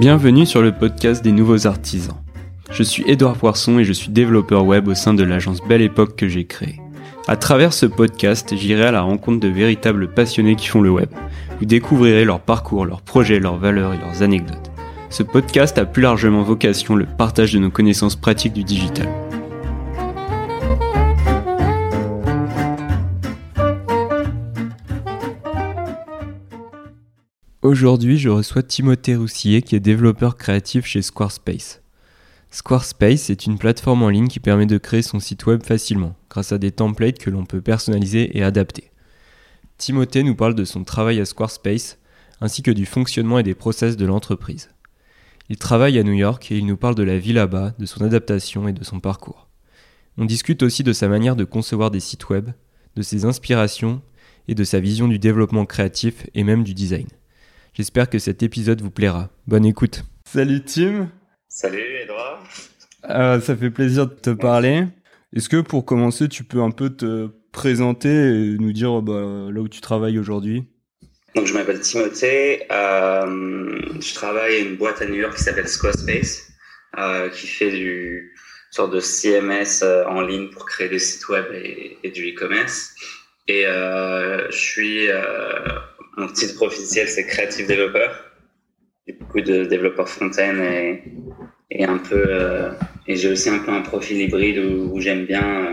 Bienvenue sur le podcast des nouveaux artisans. Je suis Édouard Poisson et je suis développeur web au sein de l'agence Belle Époque que j'ai créée. À travers ce podcast, j'irai à la rencontre de véritables passionnés qui font le web. Vous découvrirez leur parcours, leurs projets, leurs valeurs et leurs anecdotes. Ce podcast a plus largement vocation le partage de nos connaissances pratiques du digital. Aujourd'hui, je reçois Timothée Roussier qui est développeur créatif chez Squarespace. Squarespace est une plateforme en ligne qui permet de créer son site web facilement grâce à des templates que l'on peut personnaliser et adapter. Timothée nous parle de son travail à Squarespace ainsi que du fonctionnement et des process de l'entreprise. Il travaille à New York et il nous parle de la vie là-bas, de son adaptation et de son parcours. On discute aussi de sa manière de concevoir des sites web, de ses inspirations et de sa vision du développement créatif et même du design. J'espère que cet épisode vous plaira. Bonne écoute. Salut Tim. Salut Edouard. Euh, ça fait plaisir de te parler. Est-ce que pour commencer, tu peux un peu te présenter et nous dire bah, là où tu travailles aujourd'hui? Donc je m'appelle Timothée. Euh, je travaille à une boîte à New York qui s'appelle Squarespace, euh, qui fait du sorte de CMS en ligne pour créer des sites web et, et du e-commerce. Et euh, je suis mon titre officiel, c'est Creative Developer. J'ai beaucoup de développeurs front-end et, et, un peu. Euh, et j'ai aussi un peu un profil hybride où, j'aime bien euh,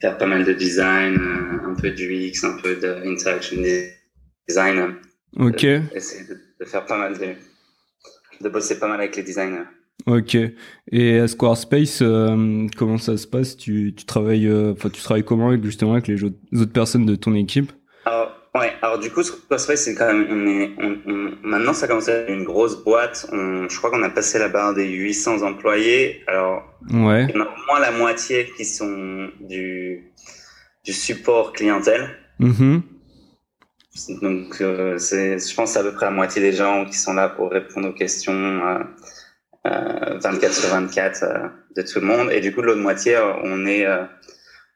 faire pas mal de design, euh, un peu de UX, un peu d'interaction design. Ok. essayer de, faire pas mal de. de bosser pas mal avec les designers. Ok. Et à Squarespace, comment ça se passe? Tu, tu travailles, enfin, tu travailles comment avec, justement avec les autres personnes de ton équipe? Alors, Ouais, alors du coup, Squarespace, c'est quand même, on est, on, on, maintenant ça commence à être une grosse boîte. On, je crois qu'on a passé la barre des 800 employés. Alors, ouais. il y en a au moins la moitié qui sont du, du support clientèle. Mm-hmm. Donc, euh, c'est, je pense, à peu près la moitié des gens qui sont là pour répondre aux questions euh, euh, 24 sur 24 euh, de tout le monde. Et du coup, l'autre moitié, on est euh,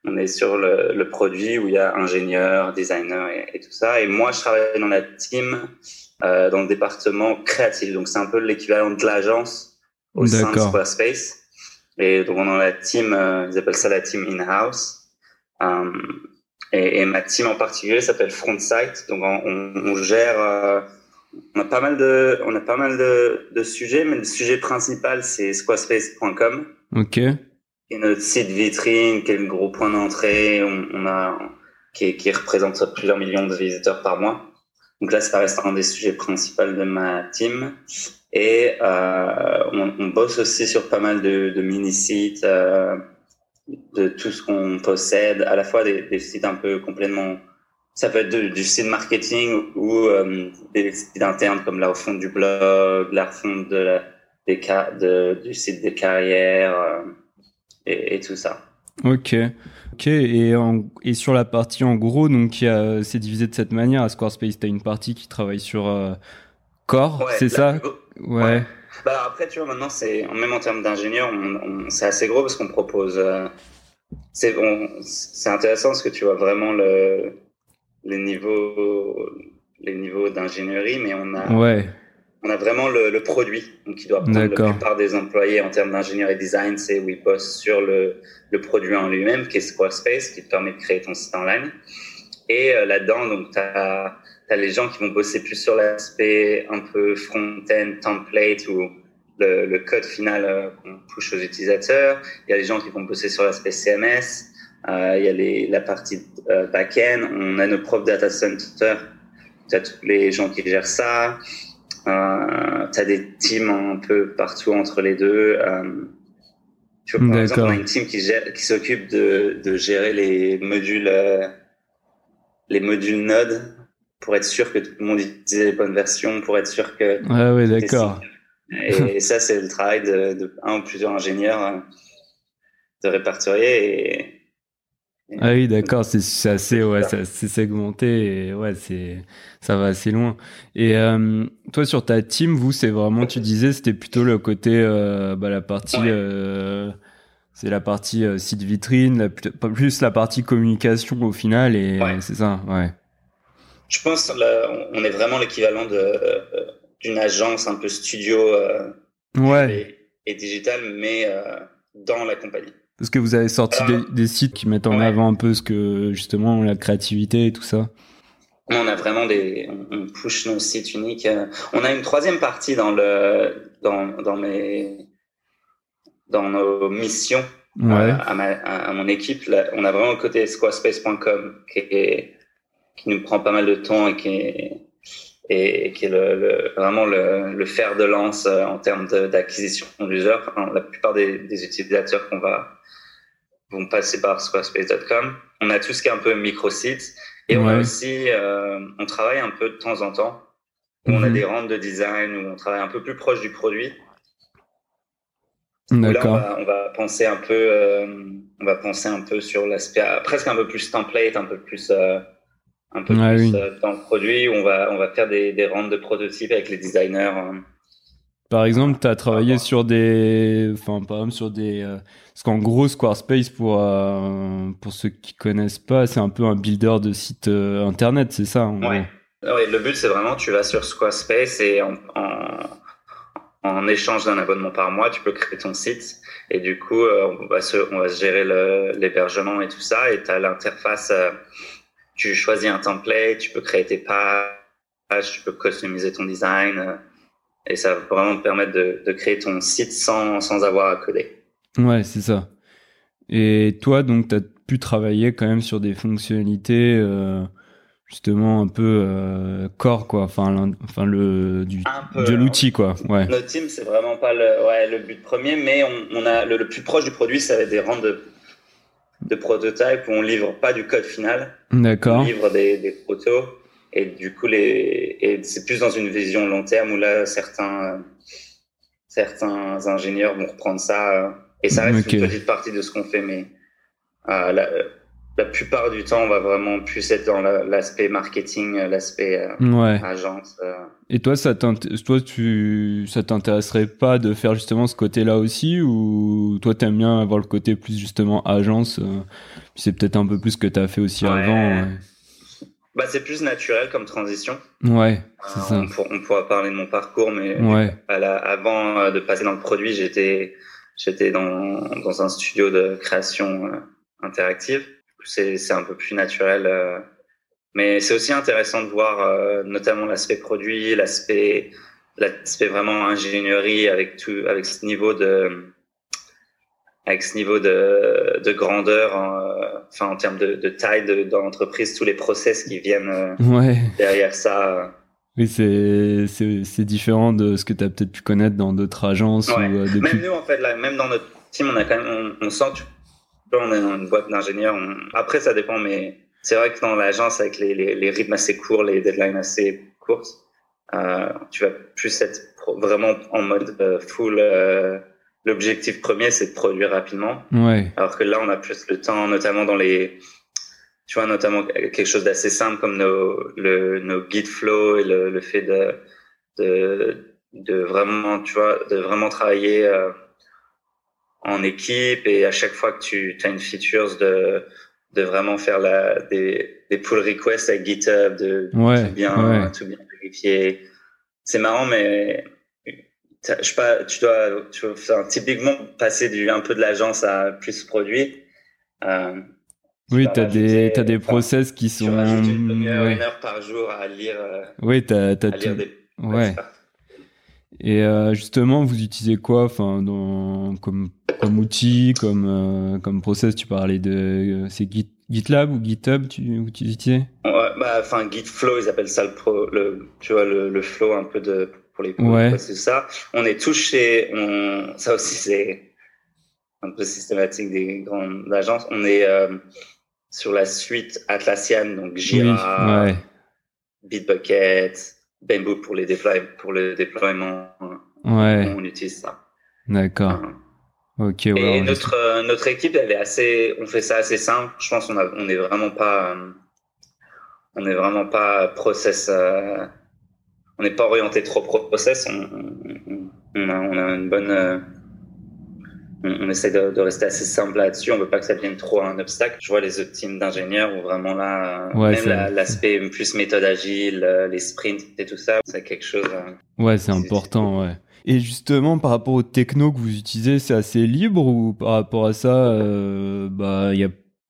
on est sur le, le, produit où il y a ingénieur, designer et, et, tout ça. Et moi, je travaille dans la team, euh, dans le département créatif. Donc, c'est un peu l'équivalent de l'agence au sein de Squarespace. Et donc, on a la team, euh, ils appellent ça la team in-house. Um, et, et, ma team en particulier s'appelle Frontsite. Donc, on, on gère, euh, on a pas mal de, on a pas mal de, de sujets, mais le sujet principal, c'est squarespace.com. Ok et notre site vitrine, qui est le gros point d'entrée, on, on, a, qui, qui, représente plusieurs millions de visiteurs par mois. Donc là, ça reste un des sujets principaux de ma team. Et euh, on, on, bosse aussi sur pas mal de, de mini-sites, euh, de tout ce qu'on possède, à la fois des, des, sites un peu complètement... Ça peut être du site marketing ou euh, des sites internes comme la refonte du blog, la refonte de la, des, de, du site des carrières euh, et, et tout ça. Ok. Ok, et, en, et sur la partie en gros, donc c'est divisé de cette manière. À Squarespace, tu as une partie qui travaille sur euh, Core, ouais, c'est ça? Ouais. ouais. Bah après, tu vois, maintenant, c'est même en termes d'ingénieur, c'est assez gros parce qu'on propose. Euh, c'est intéressant parce que tu vois vraiment le, les niveaux, les niveaux d'ingénierie, mais on a. Ouais on a vraiment le, le, produit donc qui doit prendre la plupart des employés en termes d'ingénierie et design, c'est où ils bossent sur le, le produit en lui-même, qui est Squarespace, qui te permet de créer ton site en ligne. Et euh, là-dedans, donc tu as, as, les gens qui vont bosser plus sur l'aspect un peu front-end, template ou le, le code final euh, qu'on push aux utilisateurs. Il y a les gens qui vont bosser sur l'aspect CMS. Euh, il y a les, la partie back-end. On a nos propres data centers. Tu as tous les gens qui gèrent ça. Euh, tu as des teams un peu partout entre les deux. Euh, tu vois, par exemple, on a une team qui, qui s'occupe de, de, gérer les modules, euh, les modules Node pour être sûr que tout le monde utilise les bonnes versions, pour être sûr que. Ah oui, d'accord. Et, ça, c'est le travail de, de, un ou plusieurs ingénieurs euh, de répertorier et, ah oui, d'accord, c'est assez, ouais, c'est segmenté et ouais, c'est, ça va assez loin. Et euh, toi, sur ta team, vous, c'est vraiment, tu disais, c'était plutôt le côté, euh, bah, la partie, ouais. euh, c'est la partie site vitrine, la, plus la partie communication au final, et ouais. c'est ça, ouais. Je pense, là, on est vraiment l'équivalent d'une agence un peu studio ouais. et, digital, mais dans la compagnie. Parce que vous avez sorti des, sites qui mettent en avant un peu ce que justement la créativité et tout ça. On a vraiment des, on push nos sites uniques. On a une troisième partie dans le, dans, dans mes, dans nos missions ouais. à, ma, à, mon équipe. on a vraiment le côté squarespace.com qui, qui nous prend pas mal de temps et qui est, et qui est le, vraiment le, le, fer de lance euh, en termes d'acquisition d'users. la plupart des, des utilisateurs qu'on va vont passer par squarespace.com. On a tout ce qui est un peu micro-sites et on a aussi, euh, on travaille un peu de temps en temps. On a mhm. des rentes de design où on travaille un peu plus proche du produit. D'accord. On, on, va penser un peu, euh, on va penser un peu sur l'aspect presque un peu plus template, un peu plus, euh, un peu plus euh, dans le produit. Où on va, on va faire des, des rentes de prototypes avec les designers. Hein. Par exemple, tu as travaillé sur des, enfin, par exemple, sur des, euh, parce qu'en gros, Squarespace, pour, euh, pour ceux qui connaissent pas, c'est un peu un builder de site euh, internet, c'est ça? Ouais. ouais. Le but, c'est vraiment, tu vas sur Squarespace et en, en, en échange d'un abonnement par mois, tu peux créer ton site. Et du coup, on va se, on va se gérer l'hébergement et tout ça. Et tu as l'interface, tu choisis un template, tu peux créer tes pages, tu peux customiser ton design et ça va vraiment te permettre de, de créer ton site sans, sans avoir à coder. Ouais, c'est ça. Et toi, donc, tu as pu travailler quand même sur des fonctionnalités euh, justement un peu euh, core, quoi. Enfin, enfin le du, de l'outil, quoi. Ouais. Notre team, c'est vraiment pas le, ouais, le but premier, mais on, on a le, plus proche du produit, ça va être des rangs de, de prototypes où on livre pas du code final. D'accord. On livre des, des protos et du coup, les, et c'est plus dans une vision long terme où là, certains, certains ingénieurs vont reprendre ça. Et ça reste une petite partie de ce qu'on fait, mais euh, la, la, plupart du temps, on va vraiment plus être dans l'aspect marketing, l'aspect euh, agence. Euh. Et toi, ça toi, tu, ça t'intéresserait pas de faire justement ce côté-là aussi, ou toi, t'aimes bien avoir le côté plus justement agence, euh, c'est peut-être un peu plus ce que t'as fait aussi avant. Ouais. Bah, c'est plus naturel comme transition. Ouais, c'est ça. On, pourra parler de mon parcours, mais ouais. avant euh, de passer dans le produit, j'étais j'étais dans, dans un studio de création euh, interactive. C'est un peu plus naturel, euh, mais c'est aussi intéressant de voir notamment l'aspect produit, l'aspect l'aspect vraiment ingénierie avec tout avec ce niveau de avec ce niveau de, de grandeur, euh, enfin en termes de, de taille de, dans l'entreprise, tous les process qui viennent euh, derrière ça. Oui, c'est différent de ce que tu as peut-être pu connaître dans d'autres agences. Ou, euh, Même nous, en fait, là, même dans notre team, on a quand même, on, sent que on est dans une boîte d'ingénieurs. Après, ça dépend, mais c'est vrai que dans l'agence, avec les, les, les, rythmes assez courts, les deadlines assez courtes, euh, tu vas plus être vraiment en mode full l'objectif premier, c'est de produire rapidement. Ouais. Alors que là, on a plus le temps, notamment dans les, tu vois, notamment quelque chose d'assez simple comme nos, le, nos guide flow et le, le fait de, de, de vraiment, tu vois, de vraiment travailler euh, en équipe et à chaque fois que tu as une feature de, de vraiment faire la, des, des pull requests avec GitHub, de ouais, tout bien, tout bien vérifier. C'est marrant, mais je sais pas, tu dois, tu dois typiquement passer du un peu de l'agence à plus produit. Euh, oui, tu as des, t'as des process qui sont. Une, heure, une heure par jour à lire. Euh, oui, t'as à lire des. Ouais. Et euh, justement, vous utilisez quoi, enfin, dans, comme comme outil, comme euh, comme process? Tu parlais de, c'est Git, GitLab ou GitHub tu, tu utilisais Ouais, bah, enfin, GitFlow, ils appellent ça le pro, le, tu vois, le, le flow un peu de pour les ouais. c'est ça. On est touché, on, ça aussi c'est un peu systématique des grandes agences. On est euh, sur la suite Atlassian, donc Jira, ouais. Bitbucket, Bamboo pour les pour le déploiement. Ouais. On utilise ça. D'accord. Ok. Ouais, Et notre euh, notre équipe, elle est assez, on fait ça assez simple. Je pense qu'on on est vraiment pas, euh, on est vraiment pas process. Euh, on n'est pas orienté trop process. On, on, a, on, a, une bonne, euh, on, essaie de, rester assez simple là-dessus. On veut pas que ça devienne trop un obstacle. Je vois les autres teams d'ingénieurs où vraiment là, même l'aspect plus méthode agile, euh, les sprints et tout ça, c'est quelque chose. Euh, ouais, c'est important, ouais. Et justement, par rapport aux technos que vous utilisez, c'est assez libre ou par rapport à ça, euh, bah, il y a,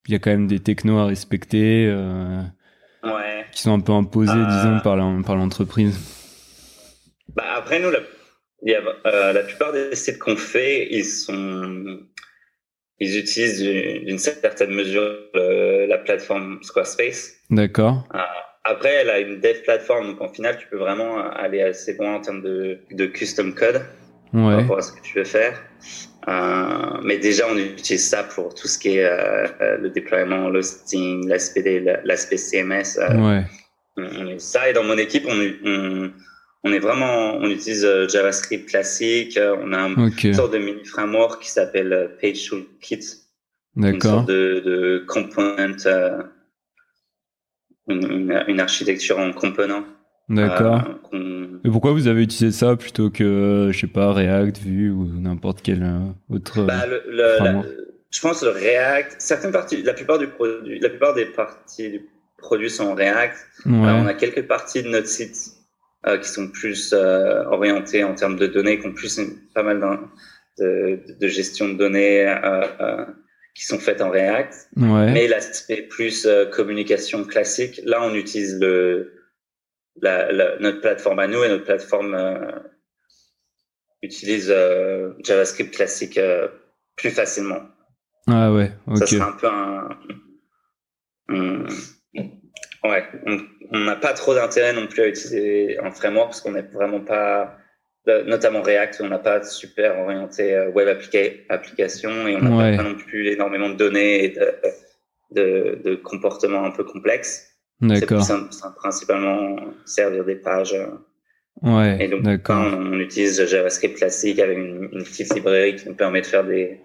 y a quand même des technos à respecter ouais. qui sont un peu imposés, disons, par l'entreprise? Bah après, nous, la euh, la plupart des sites qu'on fait, ils sont, ils utilisent d'une certaine mesure la plateforme Squarespace. D'accord. Euh, après, elle a une dev plateforme, donc en final, tu peux vraiment aller assez loin en termes de, de custom code ouais. par rapport à ce que tu veux faire. Euh, mais déjà, on utilise ça pour tout ce qui est euh, le déploiement, l'hosting, l'aspect l'aspect CMS. ouais. On, on, ça et dans mon équipe, on, on on est vraiment, on utilise euh, JavaScript classique. Euh, on a un une sorte de mini framework qui s'appelle euh, Page Toolkit. Une sorte de, de component, une, architecture en components. D'accord. Et pourquoi vous avez utilisé ça plutôt que, je sais pas, React, Vue ou n'importe quel autre bah, Je pense le React, certaines parties, la plupart du produit, la plupart des parties du produit sont en React. on a quelques parties de notre site euh, qui sont plus euh, orientés en termes de données, qui ont plus pas mal de, de, gestion de données euh, qui sont faites en React. Ouais. Mais l'aspect plus communication classique, là, on utilise le, la, la, notre plateforme à nous et notre plateforme utilise JavaScript classique plus facilement. Ah ouais, ok. Ça sera un peu un, un ouais, on n'a pas trop d'intérêt non plus à utiliser un framework parce qu'on n'est vraiment pas, notamment React, on n'a pas super orienté euh, web application et on n'a pas non plus énormément de données et de, de, comportements un peu complexes. D'accord. C'est principalement servir des pages. Euh. Ouais, et donc, on, on, utilise JavaScript classique avec une, une, petite librairie qui nous permet de faire des,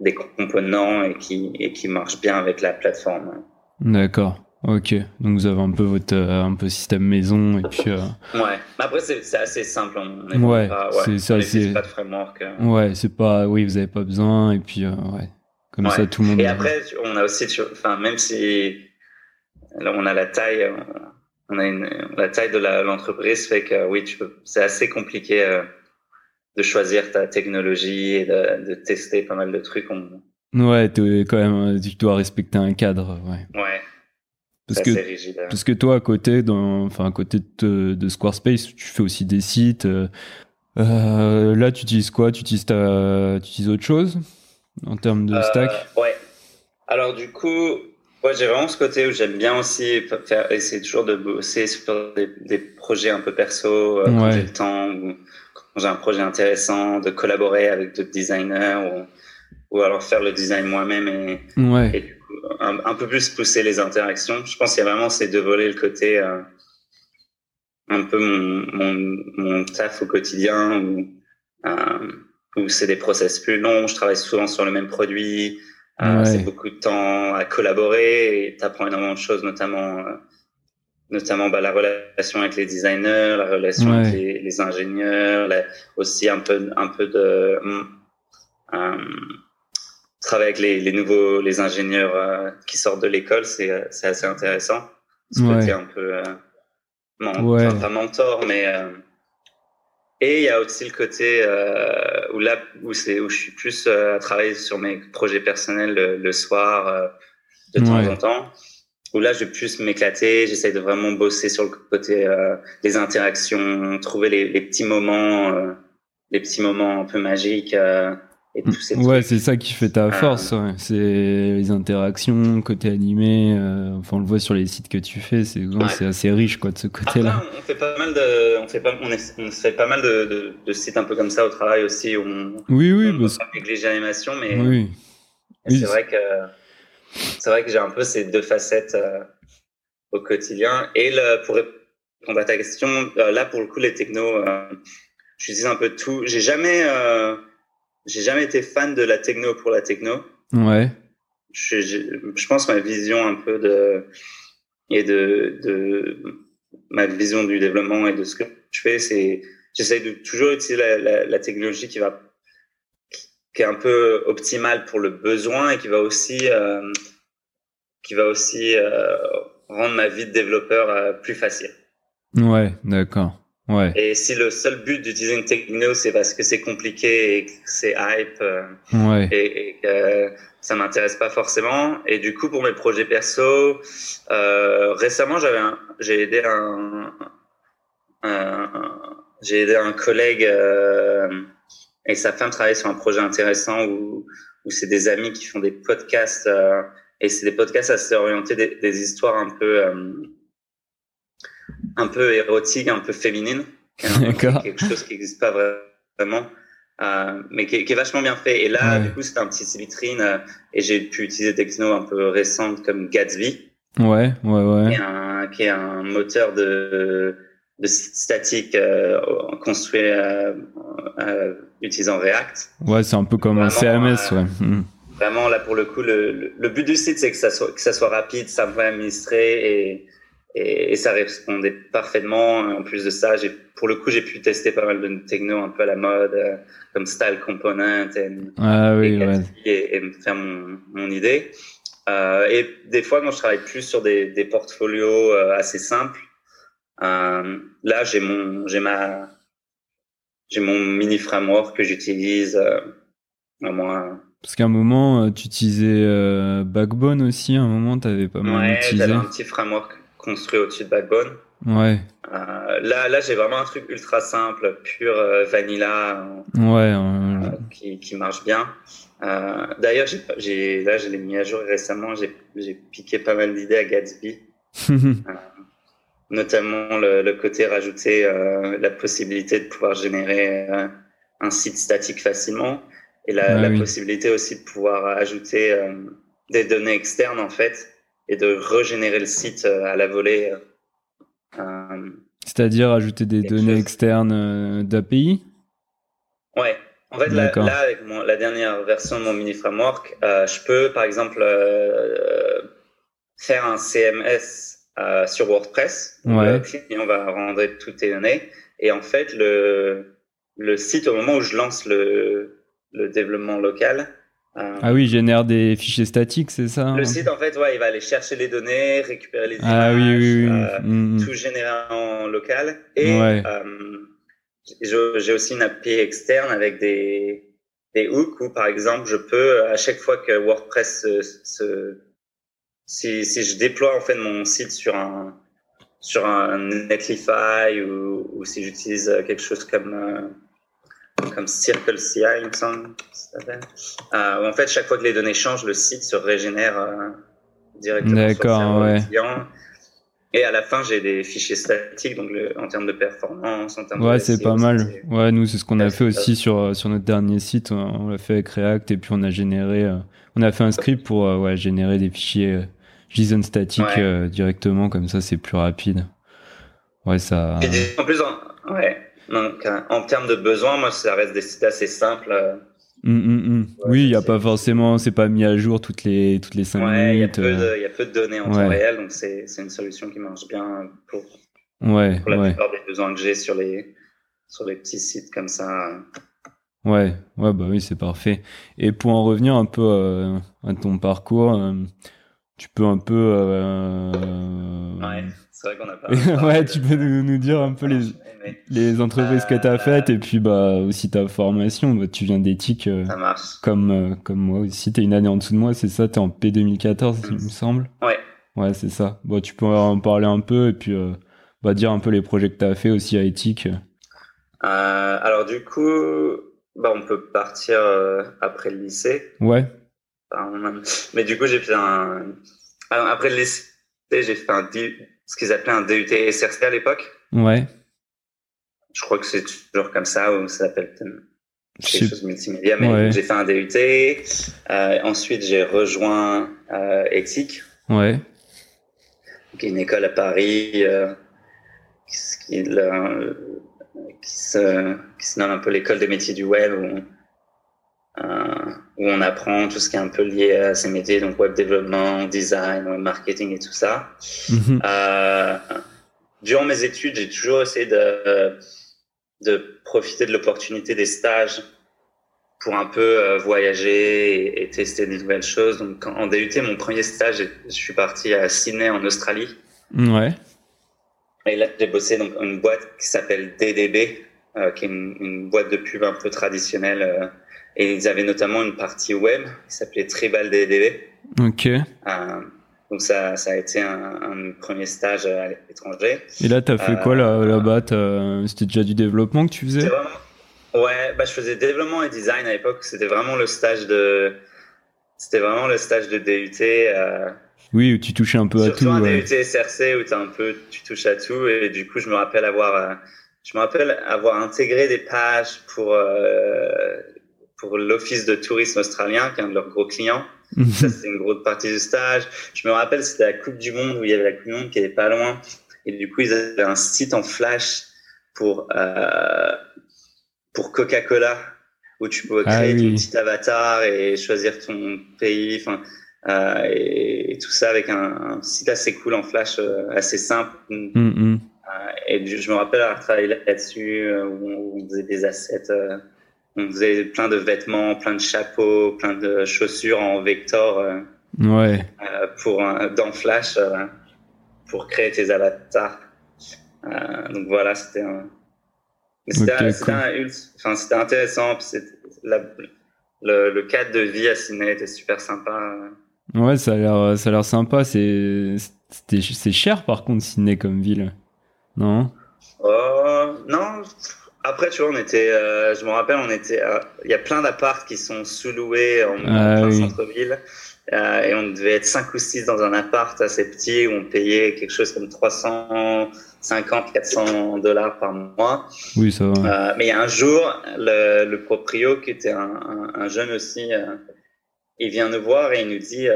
des components et qui, et qui marche bien avec la plateforme. D'accord. Ok, donc vous avez un peu votre euh, un peu système maison et puis. Euh... Ouais, mais après c'est assez simple. On est ouais, c'est. C'est pas de framework. Euh. Ouais, c'est pas. Oui, vous avez pas besoin et puis ouais, comme ça tout le monde. Et après, on a aussi, enfin même si là on a la taille, on a une la taille de l'entreprise fait que oui, tu peux. C'est assez compliqué de choisir ta technologie et de, de, tester pas mal de trucs. On... Ouais, es quand même, tu dois respecter un cadre. Ouais. Ouais. Parce que, rigide, hein. parce que toi, à côté, dans, enfin, à côté de, de, Squarespace, tu fais aussi des sites. Euh, euh là, tu utilises quoi? Tu utilises, ta, tu utilises autre chose en termes de euh, stack? Ouais. Alors, du coup, moi, j'ai vraiment ce côté où j'aime bien aussi faire, essayer toujours de bosser sur des, des projets un peu perso, euh, quand j'ai le temps, ou quand j'ai un projet intéressant, de collaborer avec d'autres designers, ou, ou alors faire le design moi-même et, ouais. et un, peu plus pousser les interactions. Je pense qu'il y a vraiment ces deux volets, le côté euh, un peu mon, mon, mon, taf au quotidien où, euh, où c'est des process plus longs. Je travaille souvent sur le même produit. Euh, C'est beaucoup de temps à collaborer et tu apprends énormément de choses, notamment, notamment bah, la relation avec les designers, la relation avec les, les ingénieurs, aussi un peu, un peu de travailler avec les, les, nouveaux les ingénieurs euh, qui sortent de l'école, c'est euh, c'est assez intéressant. Ce ouais. côté un peu euh, ouais. pas mentor, mais et il y a aussi le côté où là où c'est où je suis plus à travailler sur mes projets personnels le, soir de temps en temps. Où là, je vais plus m'éclater. J'essaie de vraiment bosser sur le côté des interactions, trouver les, les petits moments, les petits moments un peu magiques ouais, c'est ça qui fait ta force. Ouais. C'est les interactions, côté animé. Euh, enfin, on le voit sur les sites que tu fais. C'est assez riche quoi de ce côté-là. On fait pas mal de, on fait pas, on, est, on fait pas mal de, de, de, sites un peu comme ça au travail aussi. Où on, oui, oui. On parce... l'animation, mais oui. c'est vrai que c'est vrai que j'ai un peu ces deux facettes euh, au quotidien. Et le, pour répondre à ta question, euh, là pour le coup les technos, euh, j'utilise un peu tout. J'ai jamais euh, j'ai jamais été fan de la techno pour la techno. Ouais. Je, je, pense ma vision un peu de et de, de ma vision du développement et de ce que je fais, c'est j'essaie de toujours utiliser la, la, la, technologie qui va qui est un peu optimal pour le besoin et qui va aussi qui va aussi rendre ma vie de développeur plus facile. Ouais, d'accord. Ouais. Et si le seul but d'utiliser une techno, c'est parce que c'est compliqué et que c'est hype euh, ouais. et, et, que ça m'intéresse pas forcément. Et du coup, pour mes projets perso, euh, récemment, j'avais j'ai aidé un, un j'ai aidé un collègue euh, et sa femme travaille sur un projet intéressant où, où c'est des amis qui font des podcasts euh, et c'est des podcasts assez orientés des, des histoires un peu euh, un peu érotique, un peu féminine. quelque chose qui n'existe pas vraiment, euh, mais qui, qui, est vachement bien fait. Et là, du coup, c'est un petit vitrine euh, et j'ai pu utiliser des technos un peu récentes comme Gatsby. Ouais, ouais, ouais. Qui est un, qui est un moteur de, de statique euh, construit euh, utilisant React. Ouais, c'est un peu comme un CMS, ouais. Mm. Vraiment, là, pour le coup, le, le, but du site, c'est que ça soit, que ça soit rapide, simple à administrer et et, et, ça répondait parfaitement. En plus de ça, j'ai, pour le coup, j'ai pu tester pas mal de techno un peu à la mode, euh, comme Style Component et, ah, oui, et, ouais. et, me faire mon, mon idée. Euh, et des fois, quand je travaille plus sur des, des portfolios euh, assez simples, là, j'ai mon, j'ai ma, j'ai mon mini framework que j'utilise euh, moi. Parce qu'à un moment, tu utilisais Backbone aussi. À un moment, tu avais pas mal ouais, utilisé. j'avais un petit framework construit au-dessus de Backbone. Ouais. Euh, là, là, j'ai vraiment un truc ultra simple, pur euh, vanilla, ouais, euh, qui, qui, marche bien. D'ailleurs, j'ai, là, je l'ai mis à jour récemment. J'ai piqué pas mal d'idées à Gatsby, notamment le, le, côté rajouter la possibilité de pouvoir générer un site statique facilement et la, Ah la oui. possibilité aussi de pouvoir ajouter des données externes en fait et de régénérer le site euh, à la volée. Euh, C'est-à-dire ajouter des données chose. externes euh, d'API? Ouais. En fait, là, avec mon, la dernière version de mon mini framework, euh, je peux, par exemple, euh, faire un CMS euh, sur WordPress. Ouais. Le client va rendre toutes tes données. Et en fait, le, le site, au moment où je lance le, le développement local, euh, Ah oui, génère des fichiers statiques, c'est ça le site, en fait, ouais, il va aller chercher les données, récupérer les Ah oui, images, oui, oui. euh, Mm, mm. tout généré en local. Et Ouais. euh, j'ai aussi une API externe avec des, des hooks où, par exemple, je peux, à chaque fois que WordPress se, se- si, si je déploie en fait mon site sur un sur un Netlify ou, ou si j'utilise quelque chose comme comme Circle CI, il me semble, que ça s'appelle. Euh, où en fait, chaque fois que les données changent, le site se régénère euh, directement sur le D'accord, ouais. client. Et à la fin, j'ai des fichiers statiques, donc le- en termes de performance, en termes Ouais, de c'est SEO, pas mal. c'est- Ouais, nous, c'est ce qu'on a Ouais, fait c'est aussi sur, euh, sur notre dernier site. On l'a fait avec React et puis on a généré, euh, on a fait un script pour ouais, générer des fichiers JSON statiques Ouais. directement, comme ça, c'est plus rapide. Ouais, ça. Et en plus, en, ouais. Donc, euh, en termes de besoins, moi, ça reste des sites assez simples. euh, Hum, hum, hum. Ouais, oui, il y a pas forcément, c'est pas mis à jour toutes les toutes les cinq Ouais, il y, a minutes. peu euh, de, il y a peu de données en ouais. temps réel, donc c'est une solution qui marche bien pour, Ouais, pour la plupart des besoins que j'ai sur les, sur les petits sites comme ça. ouais, ouais, bah oui, c'est parfait. Et pour en revenir un peu euh, à ton parcours, euh, tu peux un peu. euh, Ouais, c'est vrai qu'on a pas. ouais, tu peux nous, nous dire un peu les, Les entreprises que tu as Euh, faites et puis bah aussi ta formation. Bah, tu viens d'éthique euh, comme, euh, comme moi aussi. Tu es une année en dessous de moi, c'est ça? Tu es en P2014, il me semble? Ouais. Ouais, c'est ça. Bon, tu peux en parler un peu et puis euh, bah, dire un peu les projets que tu as fait aussi à éthique. Euh, alors, du coup, bah, on peut partir après le lycée. Ouais, Enfin, Mais du coup, j'ai fait un. alors, Après le lycée, j'ai fait un ce qu'ils appelaient un DUT SRC à l'époque. ouais. Je crois que c'est toujours comme ça, ou ça s'appelle quelque chose de multimédia. Mais Ouais. j'ai fait un DUT. Euh, ensuite, j'ai rejoint euh, Ethic, Ouais, qui est une école à Paris euh, qui, s- qui, est le- qui se, qui se nomme un peu l'école des métiers du web, où, euh, où on apprend tout ce qui est un peu lié à ces métiers, donc web développement, design, marketing et tout ça. Mhm. Euh, durant mes études, j'ai toujours essayé de, de profiter de l'opportunité des stages pour un peu voyager et, tester des nouvelles choses. Donc, en DUT, mon premier stage, je suis parti à Sydney, en Australie. Ouais. Et là, j'ai bossé dans une boîte qui s'appelle DDB, qui est une, boîte de pub un peu traditionnelle. et ils avaient notamment une partie web qui s'appelait Tribal DDB. Ok. Donc ça, ça a été un, un premier stage à l'étranger. Et là, tu as fait quoi euh, là-bas? C'était déjà du développement que tu faisais? Vraiment... Ouais, bah, je faisais développement et design à l'époque. C'était vraiment le stage de... C'était vraiment le stage de DUT. Euh... Oui, où tu touchais un peu à tout. Surtout un DUT SRC où un peu, tu touches à tout. Et du coup, je me rappelle avoir, euh, je me rappelle avoir intégré des pages pour, euh, pour l'Office de tourisme australien, qui est un de leurs gros clients. Mhm. Ça, c'était une grosse partie du stage. Je me rappelle, c'était la Coupe du Monde où il y avait la Coupe du Monde qui était pas loin. Et du coup, ils avaient un site en flash pour, euh, pour Coca-Cola où tu peux ah créer ton petit avatar et choisir ton pays. Enfin, euh, et, tout ça avec un, site assez cool en flash, euh, assez simple. Mhm. Et je me rappelle avoir travaillé là-dessus euh, où on faisait des assets on faisait plein de vêtements, plein de chapeaux, plein de chaussures en vector. Euh, ouais. Euh, pour dans Flash euh, pour créer tes avatars. donc voilà, c'était un. C'était enfin, intéressant. le, le, cadre de vie à Sydney était super sympa. Ouais, ça a l'air, ça a l'air sympa. C'est, c'est cher par contre Sydney comme ville, non? Oh non, après, tu vois, on était, euh, je me rappelle, on était, il y a plein d'apparts qui sont sous-loués en, ah plein centre-ville. Euh, et on devait être 5 ou 6 dans un appart assez petit où on payait quelque chose comme 350, 400 dollars par mois. Oui, ça va. Euh, mais il y a un jour, le, le proprio, qui était un, un, un jeune aussi, euh, il vient nous voir et il nous dit,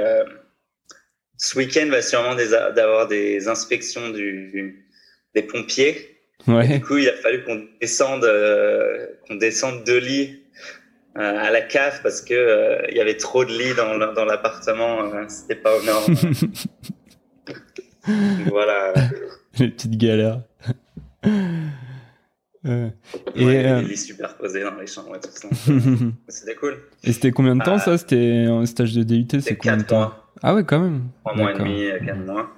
ce week-end va sûrement d'avoir des inspections du, des pompiers. Du coup, il a fallu qu'on descende, euh, qu'on descende deux lits euh, à la cave parce que euh, il y avait trop de lits dans, dans l'appartement. C'était pas aux normes. voilà. Les petites galères. Euh, et ouais, lits superposés dans les chambres et tout ça. c'était cool. Et c'était combien de temps ça? C'était un stage de DUT C'est combien de temps? mois. Ah ouais, quand même. Trois mois et demi, quatre mois.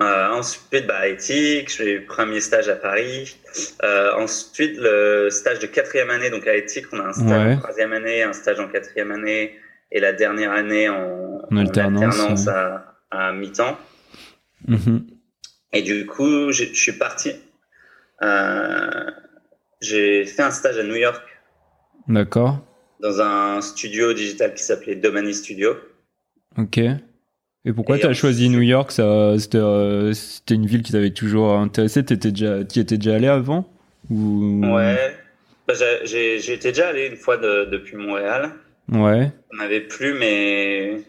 Euh, ensuite, bah, éthique, j'ai eu premier stage à Paris. Euh, ensuite, le stage de quatrième année, donc à éthique, on a un stage en troisième année, un stage en quatrième année, et la dernière année en, en alternance, à, à mi-temps. Mm-hmm. Et du coup, je suis parti. Euh, j'ai fait un stage à New York. D'accord. Dans un studio digital qui s'appelait Domani Studio. Ok. Et pourquoi tu as choisi New York? Euh, C'était une ville qui t'avait toujours intéressé Tu déjà, y étais déjà allé avant? Ou... Ouais, bah, été déjà allé une fois depuis Montréal. Ouais. Ça m'avait plu, mais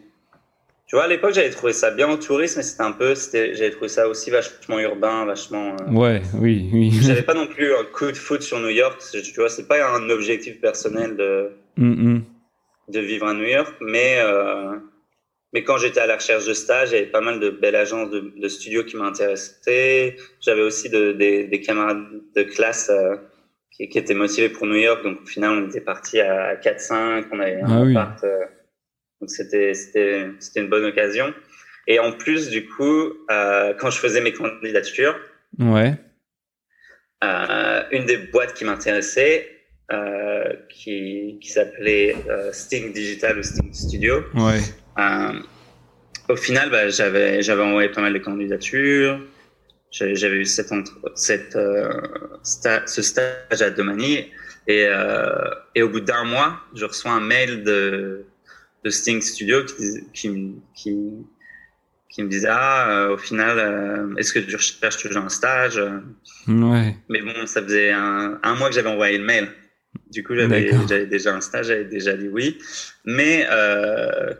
tu vois, à l'époque, j'avais trouvé ça bien en tourisme, mais c'était un peu, j'avais trouvé ça aussi vachement urbain, vachement. Euh, ouais, oui, oui. J'avais pas non plus un coup de foot sur New York. Tu vois, c'est pas un objectif personnel de mm, mm. de vivre à New York, mais euh, mais quand j'étais à la recherche de stage, il y avait pas mal de belles agences de, de studios qui m'intéressaient. J'avais aussi de, des, des, camarades de classe euh, qui, qui, étaient motivés pour New York. Donc au final, on était parti à 4-5, on avait un ah appart. Euh, donc c'était c'était c'était une bonne occasion. Et en plus, du coup, euh, quand je faisais mes candidatures, ouais. Une des boîtes qui m'intéressait, qui, qui s'appelait Sting Digital ou Sting Studio. Ouais. Euh, au final, bah, j'avais j'avais envoyé pas mal de candidatures. J'avais eu cette, cette euh, ce stage à Domani. Et, euh, et au bout d'un mois, je reçois un mail de, de Sting Studio qui, qui, qui, qui me disait ah au final est-ce que tu recherches toujours un stage? Ouais. mais bon ça faisait un, un mois que j'avais envoyé le mail. Du coup j'avais déjà un stage j'avais déjà dit oui. Mais euh,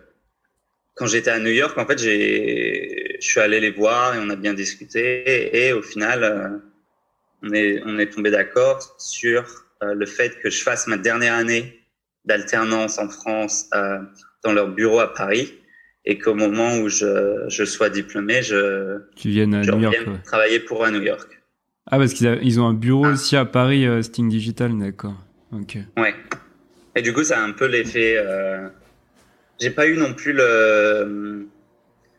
quand j'étais à New York, en fait, j'ai, je suis allé les voir et on a bien discuté. Et, au final, euh, on est, on est tombé d'accord sur euh, le fait que je fasse ma dernière année d'alternance en France euh, dans leur bureau à Paris et qu'au moment où je, je sois diplômé, je, tu viennes à New York, travailler pour à New York. Ah, parce qu'ils ils ont un bureau ah. aussi à Paris, Sting Digital, d'accord. Ok. Ouais. Et du coup, ça a un peu l'effet. Euh... J'ai pas eu non plus le.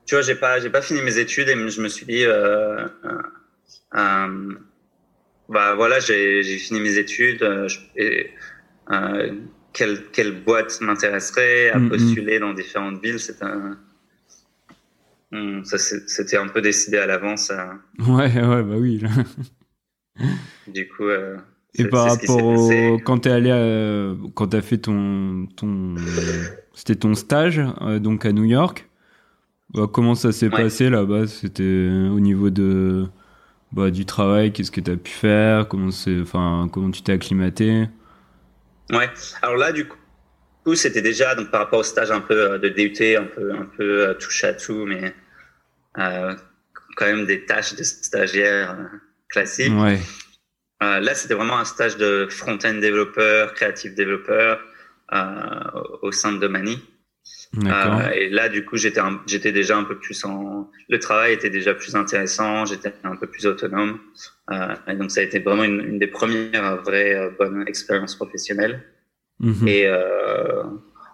Tu vois, j'ai pas, j'ai pas fini mes études et je me suis dit, euh, euh, bah voilà, j'ai fini mes études. Euh, et, euh, quelle, quelle boîte m'intéresserait à mm, mm. postuler dans différentes villes C'est un. Hmm, c'était un peu décidé à l'avance. Ouais, ouais, bah oui. du coup. Euh, et par rapport au... quand t'es allé, à... quand t'as fait ton, ton, c'était ton stage euh, donc à New York. Bah, comment ça s'est passé là-bas? C'était au niveau de bah, du travail. Qu'est-ce que t'as pu faire? Comment c'est, enfin, comment tu t'es acclimaté? Ouais. Alors là, du coup, c'était déjà donc par rapport au stage un peu euh, de DUT, un peu, un peu euh, touche à tout, mais euh, quand même des tâches de stagiaire euh, classiques. Ouais. Euh, là, c'était vraiment un stage de front-end développeur, créatif développeur au sein de Mani. et là, du coup, j'étais j'étais déjà un peu plus en. Le travail était déjà plus intéressant. J'étais un peu plus autonome. et donc, ça a été vraiment une, une des premières vraies bonnes expériences professionnelles. Mhm. Et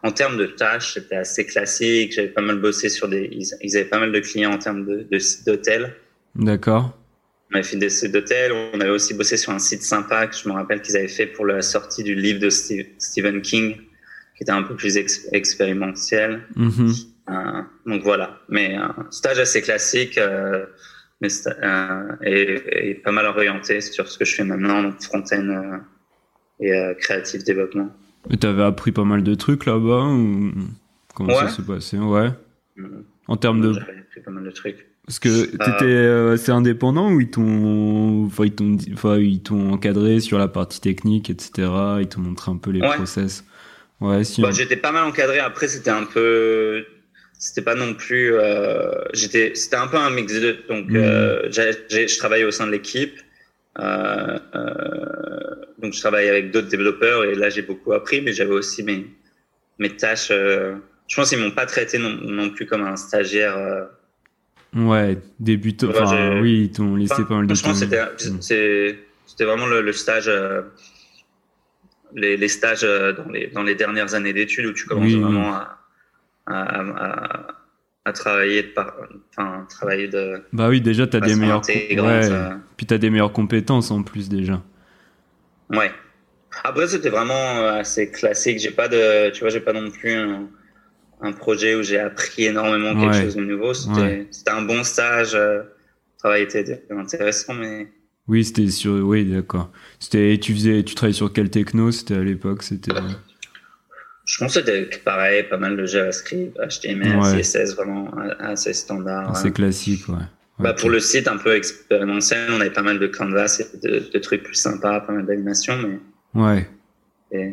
en termes de tâches, c'était assez classique. J'avais pas mal bossé sur des. Ils, avaient pas mal de clients en termes de, de d'hôtels. D'accord. On avait fait des sites d'hôtels. On avait aussi bossé sur un site sympa que je me rappelle qu'ils avaient fait pour la sortie du livre de Stephen King, qui était un peu plus expérimental. Mhm. Euh, donc voilà. Mais un stage assez classique. Euh, mais euh, et, et, pas mal orienté sur ce que je fais maintenant, donc front-end euh, et euh, créatif développement. Mais t'avais appris pas mal de trucs là-bas ou comment ça s'est passé? Ouais. Mmh. En termes de. J'avais appris pas mal de trucs. Parce que t'étais euh, assez indépendant ou ils t'ont, enfin, ils t'ont, enfin, ils t'ont encadré sur la partie technique, etc. Ils t'ont montré un peu les process? Ouais, si. Bah, j'étais pas mal encadré. Après, c'était un peu, c'était pas non plus, euh... j'étais, c'était un peu un mix de, donc, mmh. euh, je travaillais au sein de l'équipe. Euh, euh, donc je travaille avec d'autres développeurs et là j'ai beaucoup appris, mais j'avais aussi mes mes tâches. Euh, je pense qu'ils m'ont pas traité non, non, plus comme un stagiaire. Ouais, débutant. Enfin, oui, ils t'ont laissé pas mal de temps. c'était mm. c'était vraiment le, le stage. Les, les, stages dans les, dans les dernières années d'études où tu commences vraiment à, à, à, à travailler de par... enfin travailler de bah oui déjà tu as des meilleures ouais. Euh. puis tu as des meilleures compétences en plus déjà ouais après c'était vraiment euh, assez classique j'ai pas de tu vois j'ai pas non plus un, un projet où j'ai appris énormément quelque chose de nouveau c'était ouais. un bon stage euh, le travail était intéressant mais oui c'était sur oui d'accord c'était tu faisais tu travaillais sur quel techno? C'était à l'époque c'était je pense que c'était pareil, pas mal de JavaScript, HTML, ouais. CSS, vraiment assez standard. Assez classique, ouais. Bah, Pour le site un peu expérimental, on avait pas mal de canvas et de, de trucs plus sympas, pas mal d'animations, mais. Ouais. Et...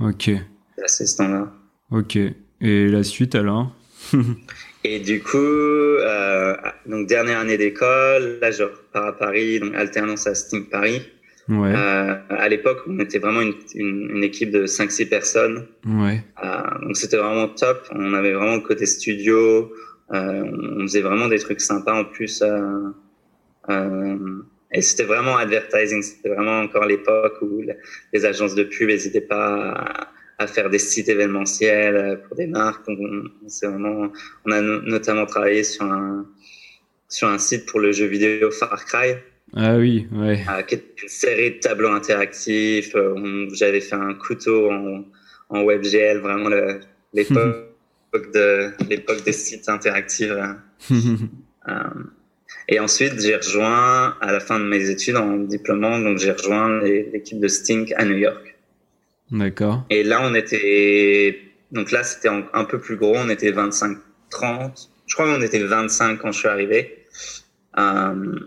Ok. C'est assez standard. Ok. Et la suite alors Et du coup, euh, donc dernière année d'école, là je repars à Paris, donc alternance à Sting Paris. Ouais. Euh, à l'époque, on était vraiment une, une, une équipe de 5-6 personnes. Ouais. Euh, donc c'était vraiment top. On avait vraiment le côté studio. On faisait vraiment des trucs sympas en plus. Et c'était vraiment advertising. C'était vraiment encore l'époque où les agences de pub n'hésitaient pas à, à, faire des sites événementiels pour des marques. On, on, vraiment, on a no notamment travaillé sur un, sur un site pour le jeu vidéo Far Cry. Ah oui, ouais. Euh, une série de tableaux interactifs. Euh, J'avais fait un couteau en, en WebGL, vraiment l'époque de l'époque des sites interactifs. euh, et ensuite, j'ai rejoint à la fin de mes études en diplômant, donc j'ai rejoint l'équipe de Stink à New York. D'accord. Et là, on était donc là, c'était un peu plus gros. On était 25, 30. Je crois qu'on était 25 quand je suis arrivé. Euh,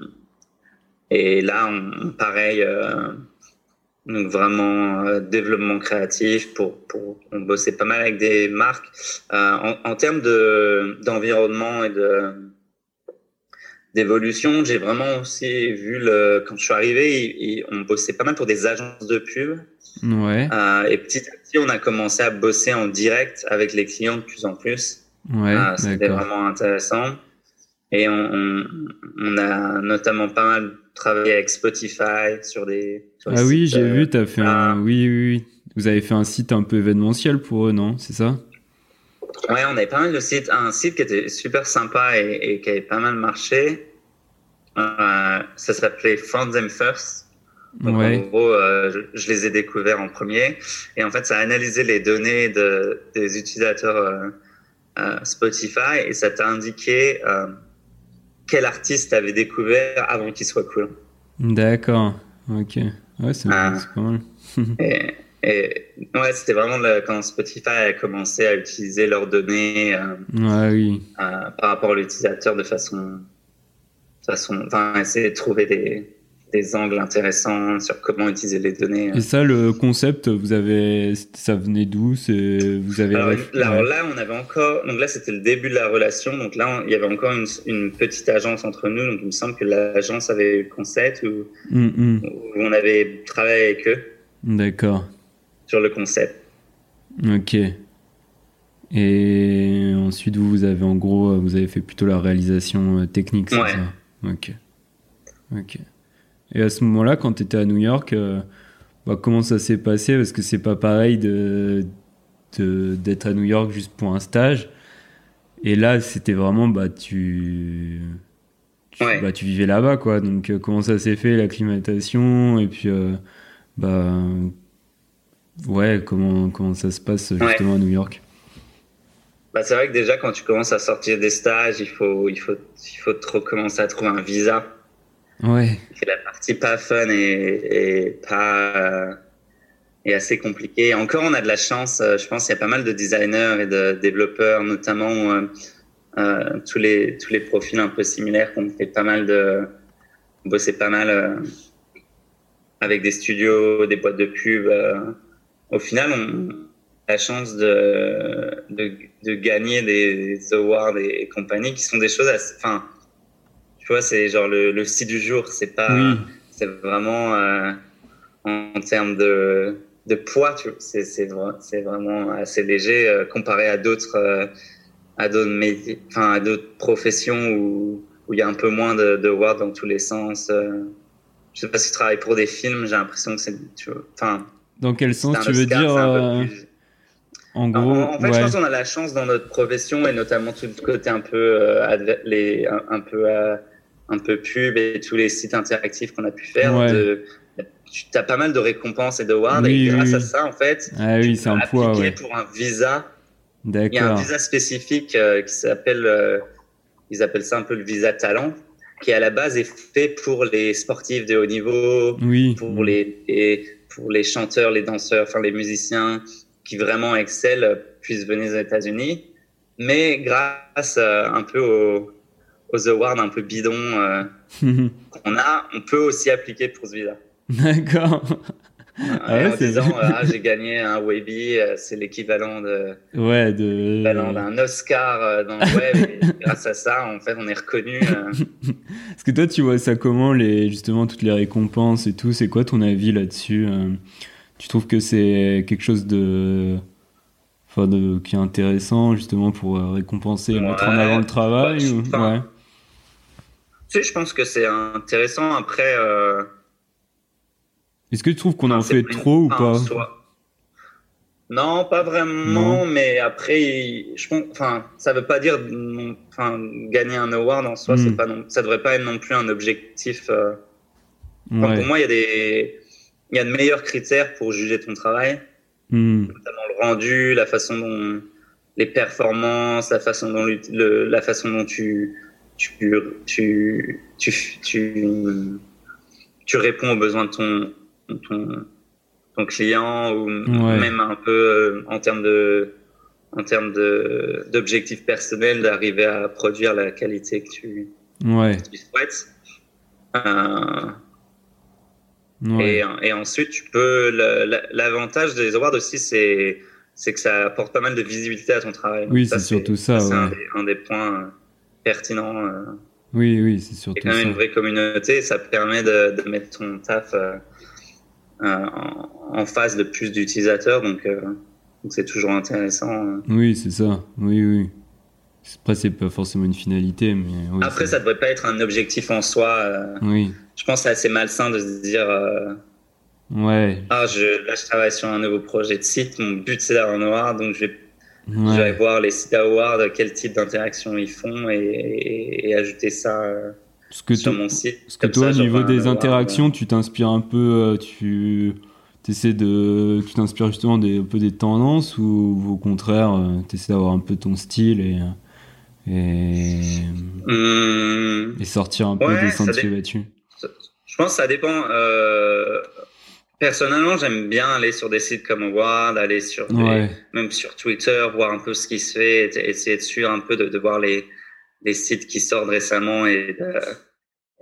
et là, pareil, euh, donc vraiment euh, développement créatif pour, pour on bossait pas mal avec des marques en, en, termes de d'environnement et de d'évolution. J'ai vraiment aussi vu le quand je suis arrivé, on bossait pas mal pour des agences de pub. Ouais. Euh, et petit à petit, on a commencé à bosser en direct avec les clients de plus en plus. Ouais. Euh, C'était vraiment intéressant. Et on, on, on, a notamment pas mal travaillé avec Spotify sur des. Sur ah oui, j'ai euh, vu, tu as fait un. Oui, oui, oui. Vous avez fait un site un peu événementiel pour eux, non? C'est ça? Ouais, on avait pas mal de sites. Un site qui était super sympa et, qui avait pas mal marché. Euh, ça s'appelait From Them First. Donc en gros, euh, je, les ai découverts en premier. Et en fait, ça a analysé les données de, des utilisateurs euh, Spotify et ça t'a indiqué quel artiste avait découvert avant qu'il soit cool. D'accord. Ok. Ouais, c'est pas mal. et, et ouais, c'était vraiment quand Spotify a commencé à utiliser leurs données euh, oui. euh, par rapport à l'utilisateur de façon, façon, enfin, essayer de trouver des, des angles intéressants sur comment utiliser les données. Et ça, le concept, vous avez, ça venait d'où? Vous avez alors, là, on avait encore, donc là, c'était le début de la relation. Donc là, il y avait encore une, une, petite agence entre nous. Donc il me semble que l'agence avait eu le concept ou, mm, mm. on avait travaillé avec eux. D'accord sur le concept. Ok. Et ensuite, vous, vous avez en gros, vous avez fait plutôt la réalisation euh, technique, c'est ça? Ok. Ok. Et à ce moment-là, quand tu étais à New York, euh, bah, comment ça s'est passé? Parce que c'est pas pareil de d'être à New York juste pour un stage. Et là, c'était vraiment, bah, tu, tu, bah, tu vivais là-bas, quoi. Donc, euh, comment ça s'est fait, l'acclimatation? Et puis, bah, Ouais, comment, comment ça se passe justement à New York? Bah, C'est vrai que déjà, quand tu commences à sortir des stages, il faut, il faut, il faut trop commencer à trouver un visa. Ouais. C'est la partie pas fun et, pas. et assez compliquée. Encore, on a de la chance. Euh, je pense qu'il y a pas mal de designers et de développeurs, notamment euh, euh, tous, les, tous les profils un peu similaires, qu'on fait pas mal de. bosser pas mal euh, avec des studios, des boîtes de pub au final, on a la chance de, de, gagner des awards et, compagnie qui sont des choses assez. Tu vois, c'est genre le, le site du jour, c'est pas. C'est vraiment euh, en, termes de, de poids, c'est, c'est, c'est vraiment assez léger euh, comparé à d'autres. Euh, à d'autres enfin à d'autres professions où où il y a un peu moins de, de dans tous les sens. Je sais pas si tu travailles pour des films, j'ai l'impression que c'est, enfin, dans quel sens tu veux dire En gros, en, fait, je pense qu'on a la chance dans notre profession et notamment tout le côté un peu les un, peu un peu pub et tous les sites interactifs qu'on a pu faire. De, tu as pas mal de récompenses et de awards et grâce à ça, en fait, ah, oui, c'est un poids, pour un visa. Il y a un visa spécifique qui s'appelle, ils appellent ça un peu le visa talent qui à la base est fait pour les sportifs de haut niveau, oui. pour les, pour les chanteurs, les danseurs, enfin les musiciens qui vraiment excellent puissent venir aux États-Unis. Mais grâce euh, un peu aux, aux, awards un peu bidons euh, qu'on a, on peut aussi appliquer pour ce visa. D'accord. Ah en disant euh, ah, j'ai gagné un Webby, c'est l'équivalent de ouais de d'un Oscar dans le web. et grâce à ça, en fait, on est reconnu. Est-ce que toi, tu vois ça comment les justement toutes les récompenses et tout? C'est quoi ton avis là-dessus Tu trouves que c'est quelque chose de enfin de qui est intéressant justement pour récompenser, mettre en avant le travail ouais. Sais, je pense que c'est intéressant. Après. Est-ce que tu trouves qu'on en fait trop ou pas? Non, pas vraiment, mais après, je pense, enfin, ça veut pas dire, enfin, gagner un award en soi, c'est hmm. pas non, ça devrait pas être non plus un objectif. Euh, pour moi, il y a des, il y a de meilleurs critères pour juger ton travail, hmm. notamment le rendu, la façon dont les performances, la façon dont le, la façon dont tu tu, tu, tu, tu, tu réponds aux besoins de ton ton, ton client ou même un peu euh, en termes de en termes de d'objectifs personnels d'arriver à produire la qualité que tu, ouais. souhaites. Euh, et, et, ensuite, tu peux. L'avantage des awards aussi, c'est c'est que ça apporte pas mal de visibilité à ton travail. Oui, c'est surtout ça. C'est un, des points euh, pertinents. Oui, oui, c'est surtout ça. quand même une vraie communauté, ça permet de, de mettre ton taf euh, en, face de plus d'utilisateurs, donc euh, c'est toujours intéressant. Euh. Oui, c'est ça. Oui, oui. Après, c'est pas forcément une finalité, mais. Après, ça devrait pas être un objectif en soi. oui. Je pense que c'est assez malsain de se dire. Ouais. Ah, je, là, je travaille sur un nouveau projet de site. Mon but, c'est d'avoir un award. Donc, je vais, je vais voir les sites awards, quel type d'interaction ils font et, et, ajouter ça euh, sur mon site. Parce que toi, au niveau des interactions, euh. tu t'inspires un peu, euh, tu essaies de, tu t'inspires justement des, un peu des tendances ou, au contraire, tu essaies d'avoir un peu ton style et, et, mmh. et sortir un peu des sentiers battus? Je pense que ça dépend. Personnellement, j'aime bien aller sur des sites comme Award, aller sur même sur Twitter, voir un peu ce qui se fait, essayer de suivre un peu, de, de voir les, les sites qui sortent récemment et,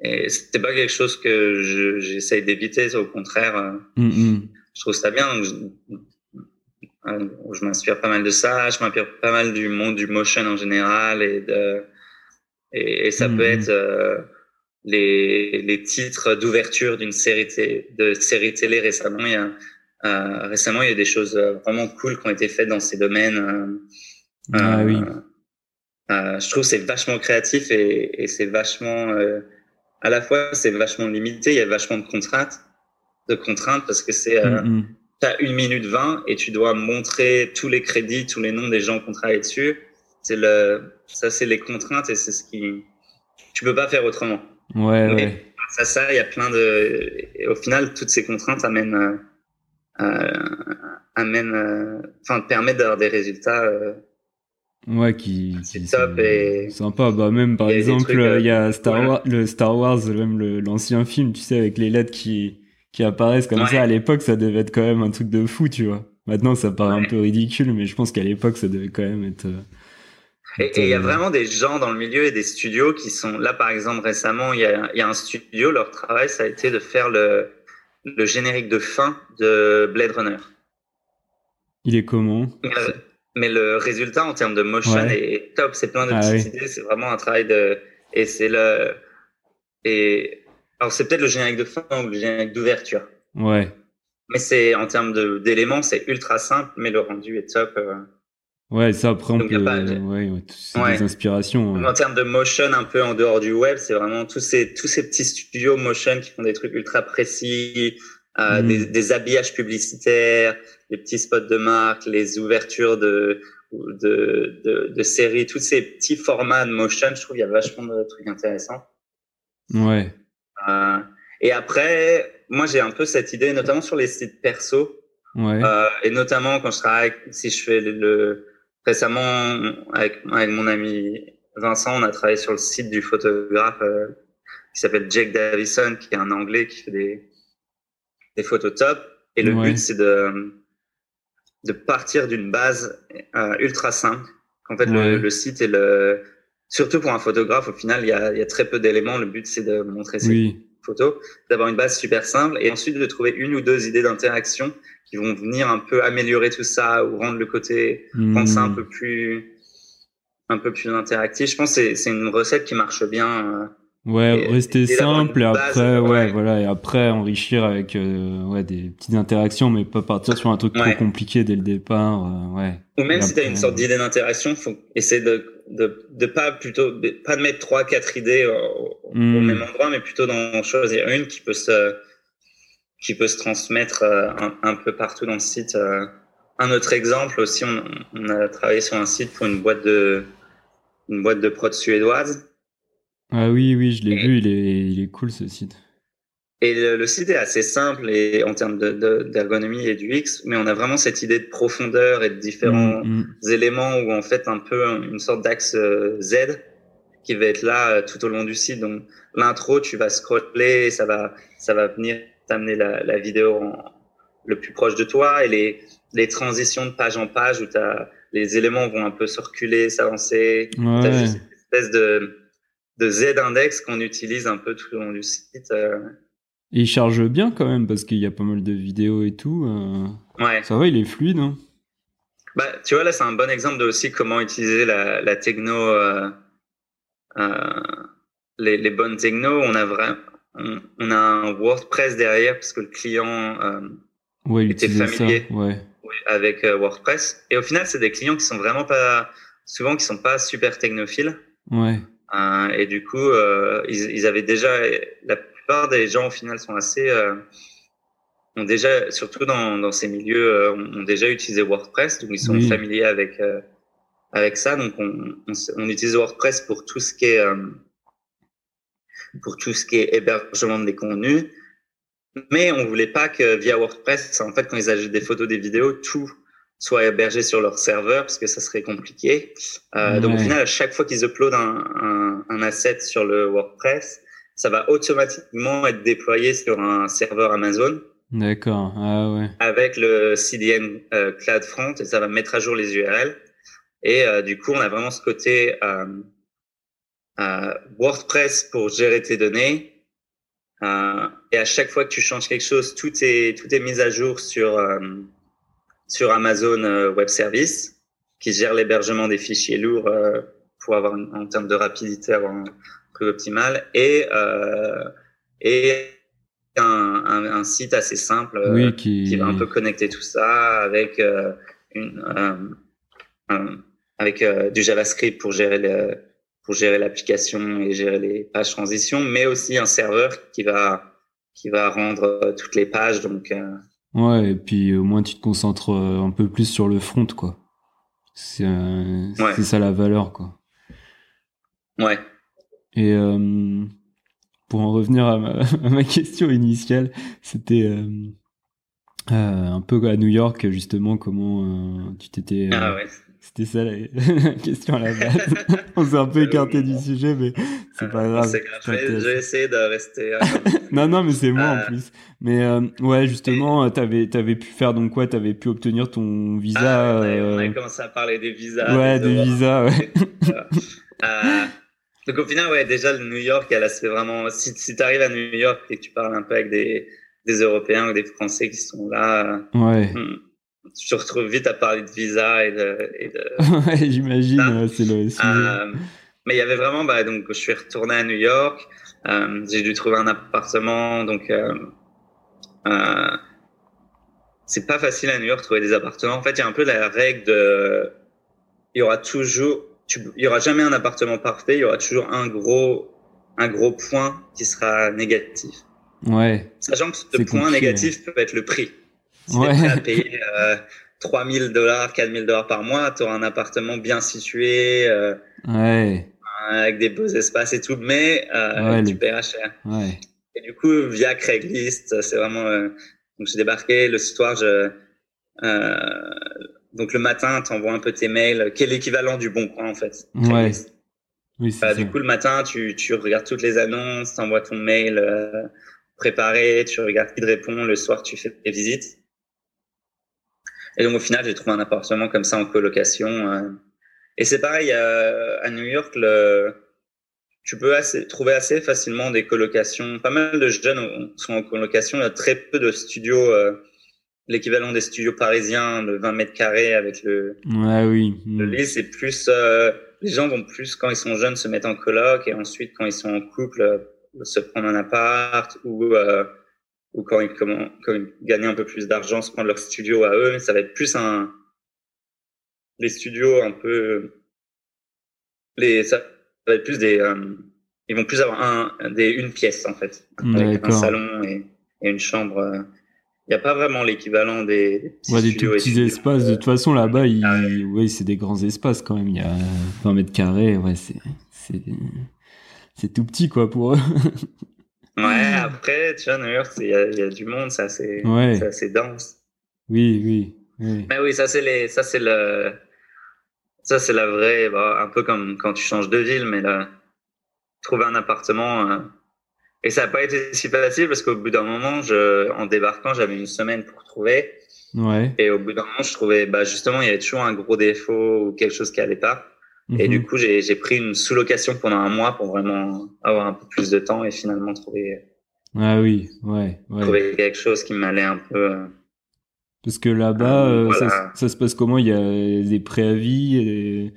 et c'était pas quelque chose que j'essaye d'éviter, au contraire, euh, mm-hmm. je trouve ça bien. je, euh, je m'inspire pas mal de ça, je m'inspire pas mal du monde du motion en général et de et, ça peut mm-hmm. être euh, les, les titres d'ouverture d'une série de série télé récemment. Il y a euh, récemment il y a des choses euh, vraiment cool qui ont été faites dans ces domaines. Euh, ah, oui. Euh, je trouve c'est vachement créatif et, et c'est vachement à la fois c'est vachement limité. Il y a vachement de contraintes, de contraintes parce que c'est mm as une minute vingt et tu dois montrer tous les crédits, tous les noms des gens qui ont travaillé dessus. C'est le, ça c'est les contraintes et c'est ce qui, tu peux pas faire autrement. Ouais, ouais. Ça, ça, il y a plein de. Et au final, toutes ces contraintes amènent, euh, euh amènent, euh, enfin, permettent d'avoir des résultats. Ouais, qui. C'est top et. Sympa. Bah, même par exemple, il y a Star Wars, le Star Wars, même l'ancien film, tu sais, avec les lettres qui, qui apparaissent comme ça. À l'époque, ça devait être quand même un truc de fou, tu vois. Maintenant, ça paraît un peu ridicule, mais je pense qu'à l'époque, ça devait quand même être. Et il y a vraiment des gens dans le milieu et des studios qui sont là, par exemple, récemment, il y a, y a, un studio, leur travail, ça a été de faire le, le générique de fin de Blade Runner. Il est comment? Mais le, résultat en termes de motion est top. C'est plein de ah petites idées. C'est vraiment un travail de. Et c'est le. Et. Alors, c'est peut-être le générique de fin ou le générique d'ouverture. Ouais. Mais c'est en termes d'éléments, c'est ultra simple, mais le rendu est top. Euh. Ouais, ça après on peut, ouais, ouais, des inspirations. En termes de motion, un peu en dehors du web, c'est vraiment tous ces tous ces petits studios motion qui font des trucs ultra précis, euh, mm. des, des, habillages publicitaires, les petits spots de marque, les ouvertures de de, de, de séries, tous ces petits formats de motion, je trouve il y a vachement de trucs intéressants. Ouais. Euh, et après, moi j'ai un peu cette idée, notamment sur les sites perso. Ouais. Euh, et notamment quand je travaille, si je fais le récemment, avec, avec mon ami Vincent, on a travaillé sur le site du photographe euh, qui s'appelle Jake Davison, qui est un Anglais qui fait des, des photos top. Et le but, c'est de, de partir d'une base euh, ultra simple. En fait, le, le, site est le... Surtout pour un photographe, au final, il y a, il y a très peu d'éléments. Le but, c'est de montrer ses photos, d'avoir une base super simple et ensuite de trouver une ou deux idées d'interaction qui vont venir un peu améliorer tout ça ou rendre le côté, mmh. rendre ça un peu plus, un peu plus interactif. Je pense que c'est une recette qui marche bien. Euh, ouais, rester simple et après, ouais, voilà, et après enrichir avec euh, ouais, des petites interactions, mais pas partir sur un truc trop compliqué dès le départ. Euh, ouais. Ou même si tu as une sorte d'idée d'interaction, faut essayer de, de, de pas plutôt, de, pas de mettre trois, quatre idées au, au mmh. même endroit, mais plutôt d'en choisir une qui peut se, qui peut se transmettre euh, un, peu partout dans le site. Euh. Un autre exemple aussi, on, on, a travaillé sur un site pour une boîte de, une boîte de prod suédoise. Ah oui, oui, je l'ai vu, il est, il est cool ce site. Et le, site est assez simple et en termes d'ergonomie de, et du X, mais on a vraiment cette idée de profondeur et de différents mm, mm. éléments où en fait un peu une sorte d'axe euh, Z qui va être là tout au long du site. Donc l'intro, tu vas scroller, ça va, ça va venir t'amener la, la vidéo le plus proche de toi et les, les transitions de page en page où as, les éléments vont un peu circuler, s'avancer. Ouais. T'as juste une espèce de, de Z-index qu'on utilise un peu tout le long du site. Euh. Et il charge bien quand même parce qu'il y a pas mal de vidéos et tout. Euh. Ouais. Ça va, il est fluide. Hein bah, tu vois, là, c'est un bon exemple de aussi comment utiliser la, la techno, euh, les, les bonnes techno. On a vraiment, on, a un WordPress derrière parce que le client euh, était familier avec euh, WordPress. Et au final, c'est des clients qui sont vraiment pas, souvent qui sont pas super technophiles. Ouais. Euh, et du coup, ils, ils, avaient déjà, la plupart des gens au final sont assez, ont déjà, surtout dans, dans ces milieux, ont déjà utilisé WordPress, donc ils sont familiers avec avec ça. Donc on, on, on, utilise WordPress pour tout ce qui est pour tout ce qui est hébergement des contenus. Mais on voulait pas que via WordPress, en fait, quand ils ajoutent des photos, des vidéos, tout soit hébergé sur leur serveur parce que ça serait compliqué. Euh, Donc au final, à chaque fois qu'ils uploadent un, un, un, asset sur le WordPress, ça va automatiquement être déployé sur un serveur Amazon. D'accord. Ah ouais. Avec le CDN euh, Cloud Front et ça va mettre à jour les URL. Et euh, du coup, on a vraiment ce côté euh, WordPress pour gérer tes données. Euh, et à chaque fois que tu changes quelque chose, tout est tout est mis à jour sur euh, sur Amazon Web Service, qui gère l'hébergement des fichiers lourds pour avoir en termes de rapidité avoir un plus optimal et et un, un, un, site assez simple oui, qui... qui... va un peu connecter tout ça avec une avec du JavaScript pour gérer le pour gérer l'application et gérer les pages transition, mais aussi un serveur qui va qui va rendre euh, toutes les pages. Donc euh, ouais, et puis au moins tu te concentres euh, un peu plus sur le front, quoi. C'est ça la valeur, quoi. Ouais. Et pour en revenir à ma, à ma question initiale, c'était un peu à New York justement comment tu t'étais ah ouais c'était ça la, question à la base. On s'est un peu écarté du sujet, mais c'est pas grave. Je vais, essayer de rester. Euh, non, non, mais c'est moi en euh. plus. Mais euh, ouais, justement, t'avais avais pu faire donc quoi? T'avais pu obtenir ton visa. Ah, on, avait, commencé à parler des visas. Ouais, des, visas, ouais. donc au final, ouais, déjà le New York, elle a fait vraiment. Si, si tu arrives à New York et que tu parles un peu avec des, des Européens ou des Français qui sont là. Ouais. Hmm, tu te retrouves vite à parler de visa et de. Et de... ouais, j'imagine, c'est le sujet. Euh, mais il y avait vraiment, bah, donc, je suis retourné à New York, euh, j'ai dû trouver un appartement, donc. Euh, c'est pas facile à New York de trouver des appartements. En fait, il y a un peu la règle de. Il y aura toujours. Tu... Il y aura jamais un appartement parfait, il y aura toujours un gros, un gros point qui sera négatif. Ouais. Sachant que ce point négatif peut être le prix. Si ouais. tu à payer euh, 3000 dollars, 4000 dollars par mois, tu auras un appartement bien situé, euh, ouais. avec des beaux espaces et tout, mais euh, ouais, tu paieras cher. Ouais. Et du coup, via Craigslist, c'est vraiment. Euh, donc, j'ai débarqué le soir, je. Euh, donc, le matin, tu envoies un peu tes mails, qui est l'équivalent du bon coin, en fait. Ouais. Oui, bah, du coup, le matin, tu, tu regardes toutes les annonces, tu envoies ton mail euh, préparé, tu regardes qui te répond. Le soir, tu fais tes visites. Et donc au final, j'ai trouvé un appartement comme ça en colocation. Euh. Et c'est pareil à New York, le, tu peux assez, trouver assez facilement des colocations. Pas mal de jeunes sont en colocation. Il y a très peu de studios, euh, l'équivalent des studios parisiens de 20 mètres carrés avec le. Ouais, oui. Le lit, c'est plus. Euh, les gens vont plus quand ils sont jeunes se mettre en coloc et ensuite quand ils sont en couple se prendre un appart ou ou quand ils, comment, quand ils gagnent un peu plus d'argent, se prendre leur studio à eux, mais ça va être plus un, les studios un peu, les, ça va être plus des, euh, ils vont plus avoir un, des, une pièce en fait, avec un salon et, et une chambre. Euh. Il n'y a pas vraiment l'équivalent des, des petits, ouais, des tout petits espaces. De toute façon, là-bas, il, ah ouais. c'est des grands espaces quand même. Il y a 20 mètres carrés. Ouais, c'est, c'est, c'est tout petit, quoi, pour eux. Ouais, après, tu vois, New York, il y, y, a du monde, c'est assez, ouais. assez dense. Oui, oui, oui. Mais oui, ça, c'est les, ça, c'est le, ça, c'est la vraie, bah, un peu comme quand tu changes de ville, mais là, trouver un appartement, euh, et ça n'a pas été si facile parce qu'au bout d'un moment, je, en débarquant, j'avais une semaine pour trouver. Ouais. Et au bout d'un moment, je trouvais, bah, justement, il y avait toujours un gros défaut ou quelque chose qui allait pas. Et du mhm. coup, j'ai pris une sous-location pendant un mois pour vraiment avoir un peu plus de temps et finalement trouver. Ah oui, ouais. ouais. Trouver quelque chose qui m'allait un peu. Euh, Parce que là-bas, euh, voilà. ça, ça, se passe comment? Il y a des préavis et,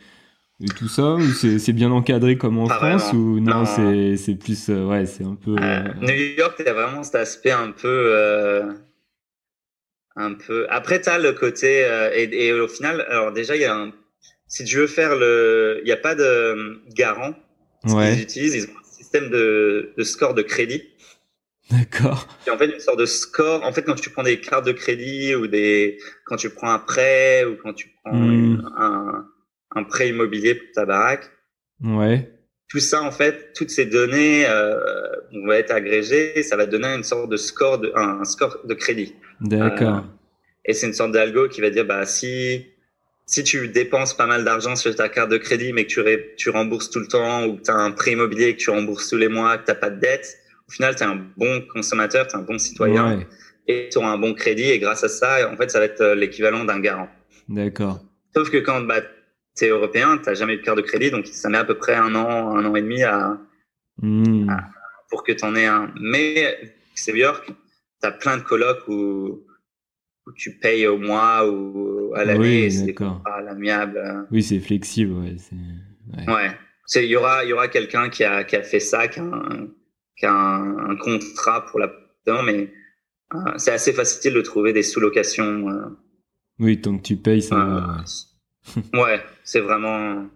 et tout ça? Ou c'est bien encadré comme en Pas France vraiment. Ou non, non. c'est plus. Euh, ouais, c'est un peu. Euh, New York, il y a vraiment cet aspect un peu. un peu. Après, tu as le côté. Et, et, au final, alors déjà, il y a un si tu veux faire le, il n'y a pas de garant. Ouais. qu'ils utilisent, ils ont un système de, de score de crédit. D'accord. Et en fait, une sorte de score. En fait, quand tu prends des cartes de crédit ou des, quand tu prends un prêt ou quand tu prends hmm. un, un prêt immobilier pour ta baraque. Ouais. Tout ça, en fait, toutes ces données euh, vont être agrégées et ça va donner une sorte de score de, un, score de crédit. D'accord. Euh, et c'est une sorte d'algo qui va dire, bah, si, si tu dépenses pas mal d'argent sur ta carte de crédit, mais que tu, tu rembourses tout le temps, ou que tu as un prêt immobilier que tu rembourses tous les mois, que tu pas de dette, au final, tu es un bon consommateur, tu es un bon citoyen, et tu auras un bon crédit, et grâce à ça, en fait, ça va être euh, l'équivalent d'un garant. D'accord. Sauf que quand bah, tu es européen, tu n'as jamais eu de carte de crédit, donc ça met à peu près un an, un an et demi à, hmm. pour que tu en aies un. Mais c'est Björk, tu as plein de colloques où où tu payes au mois ou à l'année, c'est à l'amiable. Oui, c'est flexible, ouais. Ouais. Il y aura, y aura quelqu'un qui a, qui a fait ça, qui a un, qui a un, contrat pour la. Mais euh, c'est assez facile de trouver des sous-locations. Euh. oui, tant que tu payes, ça va. ouais, c'est vraiment.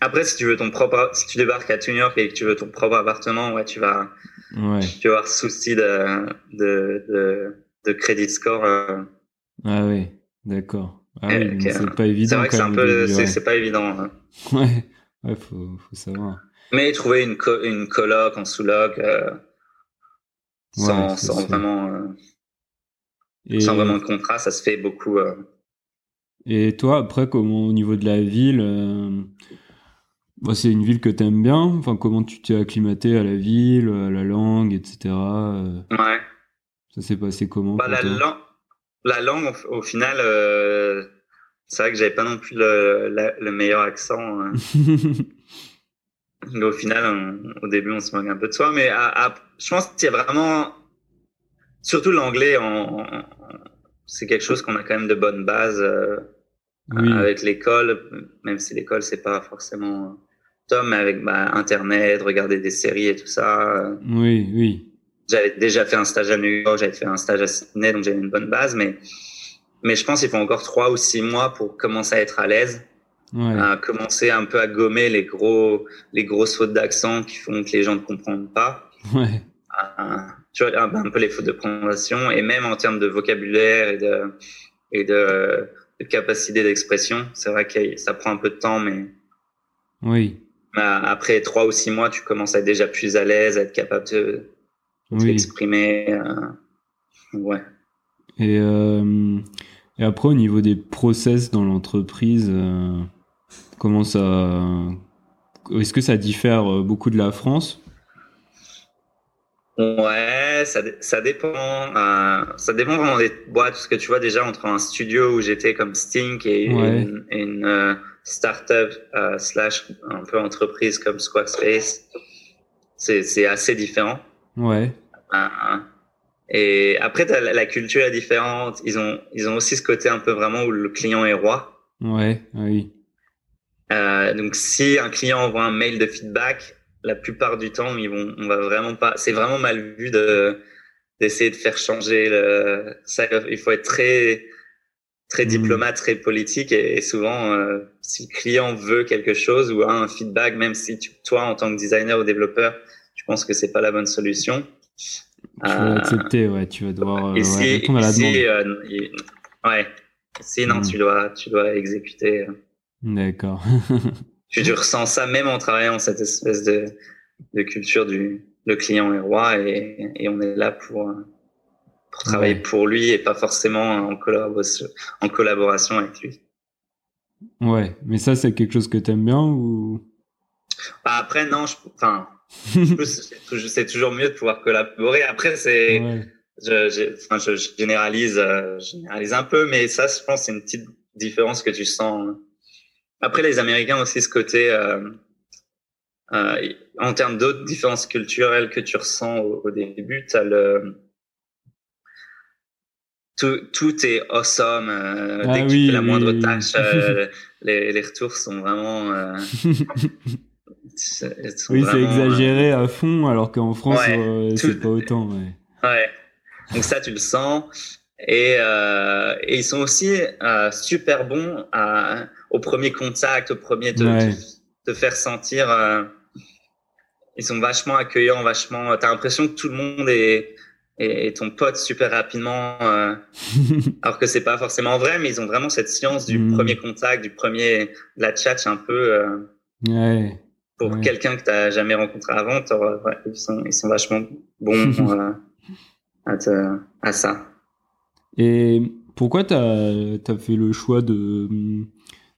Après, si tu veux ton propre, si tu débarques à New York et que tu veux ton propre appartement, ouais, tu vas, ouais. tu vas avoir souci de, de, de de crédit score. Euh. Ah oui, d'accord. Ah oui, c'est pas évident. C'est vrai que c'est un peu, c'est pas évident. Hein. Ouais, ouais, faut, faut savoir. Mais trouver une, une coloc en sous-loc euh, sans, sans vraiment, euh, sans vraiment de contrat, ça se fait beaucoup. Et toi, après, comment au niveau de la ville, bah, c'est une ville que tu aimes bien. Enfin, comment tu t'es acclimaté à la ville, à la langue, etc. Ouais. Ça s'est passé comment bah, la, langue, la langue, au, final, euh, c'est vrai que j'avais pas non plus le, le meilleur accent. Hein. au final, au début, on se moque un peu de soi, mais je pense qu'il y a vraiment, surtout l'anglais, c'est quelque chose qu'on a quand même de bonnes bases euh, avec l'école, même si l'école c'est pas forcément top, mais avec bah, Internet, regarder des séries et tout ça. Euh. Oui, oui j'avais déjà fait un stage à New York, j'avais fait un stage à Sydney, donc j'avais une bonne base, mais, mais je pense qu'il faut encore trois ou six mois pour commencer à être à l'aise, ouais. à commencer un peu à gommer les gros, les grosses fautes d'accent qui font que les gens ne comprennent pas. Ouais. tu vois, un, peu les fautes de prononciation, et même en termes de vocabulaire et de, et de, de capacité d'expression. C'est vrai que ça prend un peu de temps, mais. Oui. Après trois ou six mois, tu commences à être déjà plus à l'aise, à être capable de, oui. exprimer. Euh, ouais. Et, euh, et, après, au niveau des process dans l'entreprise, euh, comment ça. Est-ce que ça diffère beaucoup de la France? Ouais, ça, ça dépend. ça dépend vraiment des boîtes. Parce que tu vois, déjà, entre un studio où j'étais comme Stink et une, une startup slash un peu entreprise comme Squarespace, c'est assez différent. Ouais. Et après, la, culture est différente. Ils ont, ils ont aussi ce côté un peu vraiment où le client est roi. Ouais, oui. Euh, donc, si un client envoie un mail de feedback, la plupart du temps, ils vont, on va vraiment pas. C'est vraiment mal vu de d'essayer de faire changer le. Ça, il faut être très très mm. diplomate, très politique et, souvent, euh, si le client veut quelque chose ou a un feedback, même si toi, en tant que designer ou développeur, je pense que c'est pas la bonne solution. Tu vas euh, accepter, ouais, tu vas devoir euh, ici, répondre à la demande. Euh, ouais, sinon hmm. tu dois, tu dois exécuter. D'accord. tu, ressens ça même en travaillant cette espèce de, de culture du le client est roi et, et on est là pour, pour travailler pour lui et pas forcément en collaboration, en collaboration avec lui. Ouais, mais ça c'est quelque chose que tu aimes bien ou? Bah, Après non, je, enfin c'est toujours mieux de pouvoir collaborer. Après, c'est, je, enfin, je, généralise, euh, généralise un peu, mais ça, je pense, c'est une petite différence que tu sens. Après, les Américains aussi ce côté, euh, euh, en termes d'autres différences culturelles que tu ressens au, début, le, tout, tout est awesome. Euh, ah dès que tu fais la moindre tâche, les, les retours sont vraiment. Euh, oui, c'est exagéré à fond, alors qu'en France, euh, c'est pas autant. Ouais. ouais. Donc ça, tu le sens. Et, euh, et ils sont aussi euh, super bons à, au premier contact, au premier te, te, faire sentir. Euh, ils sont vachement accueillants, vachement. T'as l'impression que tout le monde est, est, ton pote super rapidement, euh, alors que c'est pas forcément vrai, mais ils ont vraiment cette science du hmm. premier contact, du premier, de la chat un peu. Euh, ouais. Pour quelqu'un que t'as jamais rencontré avant, ouais, ils, sont, ils sont vachement bons euh, à, à ça. Et pourquoi tu as, as, fait le choix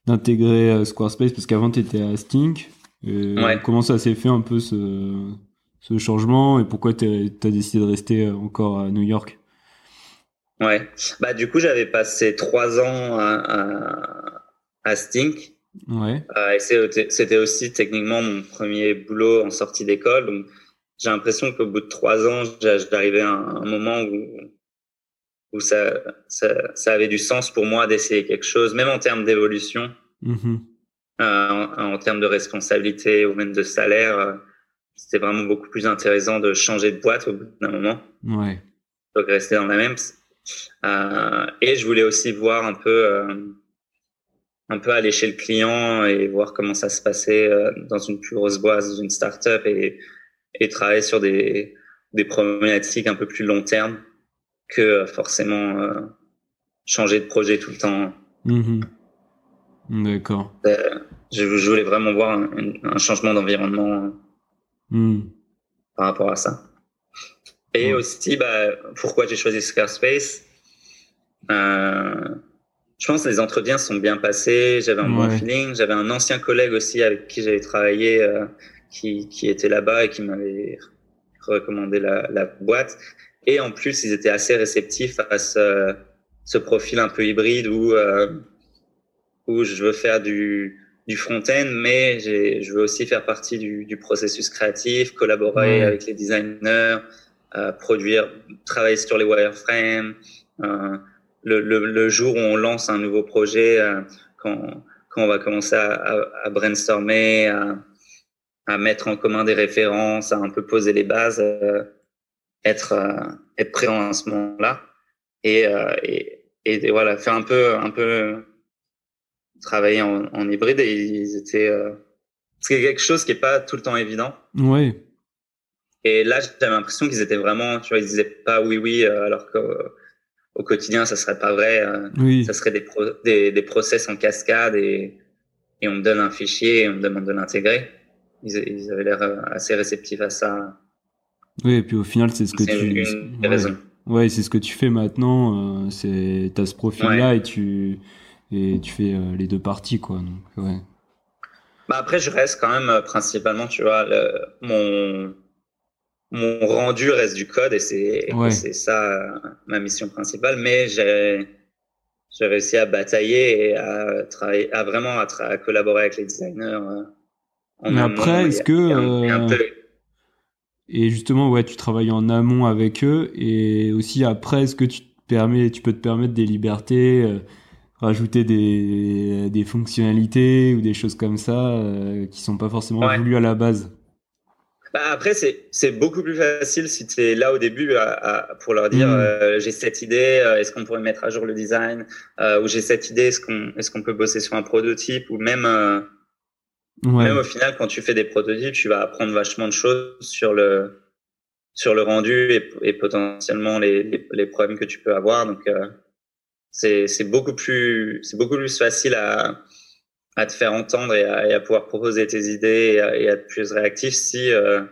d'intégrer Squarespace? Parce qu'avant, tu étais à Stink. Comment ça s'est fait un peu ce, ce changement? Et pourquoi tu as décidé de rester encore à New York? Ouais, bah du coup j'avais passé trois ans à, à, Stink. Ouais. Euh, et c'était aussi techniquement mon premier boulot en sortie d'école. Donc j'ai l'impression qu'au bout de trois ans, j'arrivais à un, moment où, où ça, ça, ça, avait du sens pour moi d'essayer quelque chose, même en termes d'évolution. Mm-hmm. Euh, en, termes de responsabilité ou même de salaire, euh, c'était vraiment beaucoup plus intéressant de changer de boîte au bout d'un moment. Ouais. Donc rester dans la même. Euh, et je voulais aussi voir un peu, un peu aller chez le client et voir comment ça se passait euh, dans une plus grosse boîte, dans une startup et, et travailler sur des, des problématiques un peu plus long terme que forcément changer de projet tout le temps. Mm-hmm. D'accord. Euh, je, voulais vraiment voir un, changement d'environnement hmm. par rapport à ça. Et aussi, bah, pourquoi j'ai choisi Squarespace? Euh, Je pense que les entretiens sont bien passés, j'avais un bon feeling, j'avais un ancien collègue aussi avec qui j'avais travaillé euh, qui, qui était là-bas et qui m'avait recommandé la, la, boîte. Et en plus, ils étaient assez réceptifs à ce, ce profil un peu hybride où où je veux faire du, du front-end, mais je veux aussi faire partie du, du processus créatif, collaborer avec les designers, euh, produire, travailler sur les wireframes. Euh, le, le, le, jour où on lance un nouveau projet, euh, quand, quand on va commencer à, à, brainstormer, à, à, mettre en commun des références, à un peu poser les bases, euh, être, euh, être présent à ce moment-là. Et, et, et, voilà, faire un peu, un peu travailler en, en, hybride et ils étaient. Euh... C'est quelque chose qui est pas tout le temps évident. Oui. Et là, j'avais l'impression qu'ils étaient vraiment, tu vois, ils disaient pas oui, oui, euh, alors qu'au au quotidien, ça serait pas vrai. Euh, oui. Ça serait des, pro, des, des, process en cascade et, et on me donne un fichier et on me demande de l'intégrer. Ils, ils, avaient l'air euh, assez réceptifs à ça. Oui, et puis au final, c'est ce que tu. Une, une ouais. Ouais, c'est ce que tu fais maintenant. Euh, c'est t'as ce profil-là ouais. et tu et tu fais les deux parties, quoi. Donc, ouais. Bah après, je reste quand même principalement, tu vois, le, mon, mon rendu reste du code et c'est ouais. ça euh, ma mission principale. Mais j'ai réussi à batailler et à travailler, à vraiment à, à collaborer avec les designers. En mais après, est-ce que euh... et justement, ouais, tu travailles en amont avec eux et aussi après, est-ce que tu te permets, tu peux te permettre des libertés rajouter des, des fonctionnalités ou des choses comme ça euh, qui sont pas forcément ouais. voulues à la base? Bah après, c'est beaucoup plus facile si tu es là au début à, à, pour leur dire mmh. euh, j'ai cette idée, euh, est-ce qu'on pourrait mettre à jour le design euh, Ou j'ai cette idée, est-ce qu'on est qu'on peut bosser sur un prototype Ou même, euh, ouais. même au final, quand tu fais des prototypes, tu vas apprendre vachement de choses sur le, sur le rendu et, et potentiellement les, les, les, problèmes que tu peux avoir. Donc, euh, c'est beaucoup plus c'est beaucoup plus facile à à te faire entendre et à, et à pouvoir proposer tes idées et à, et à, être plus réactif si euh,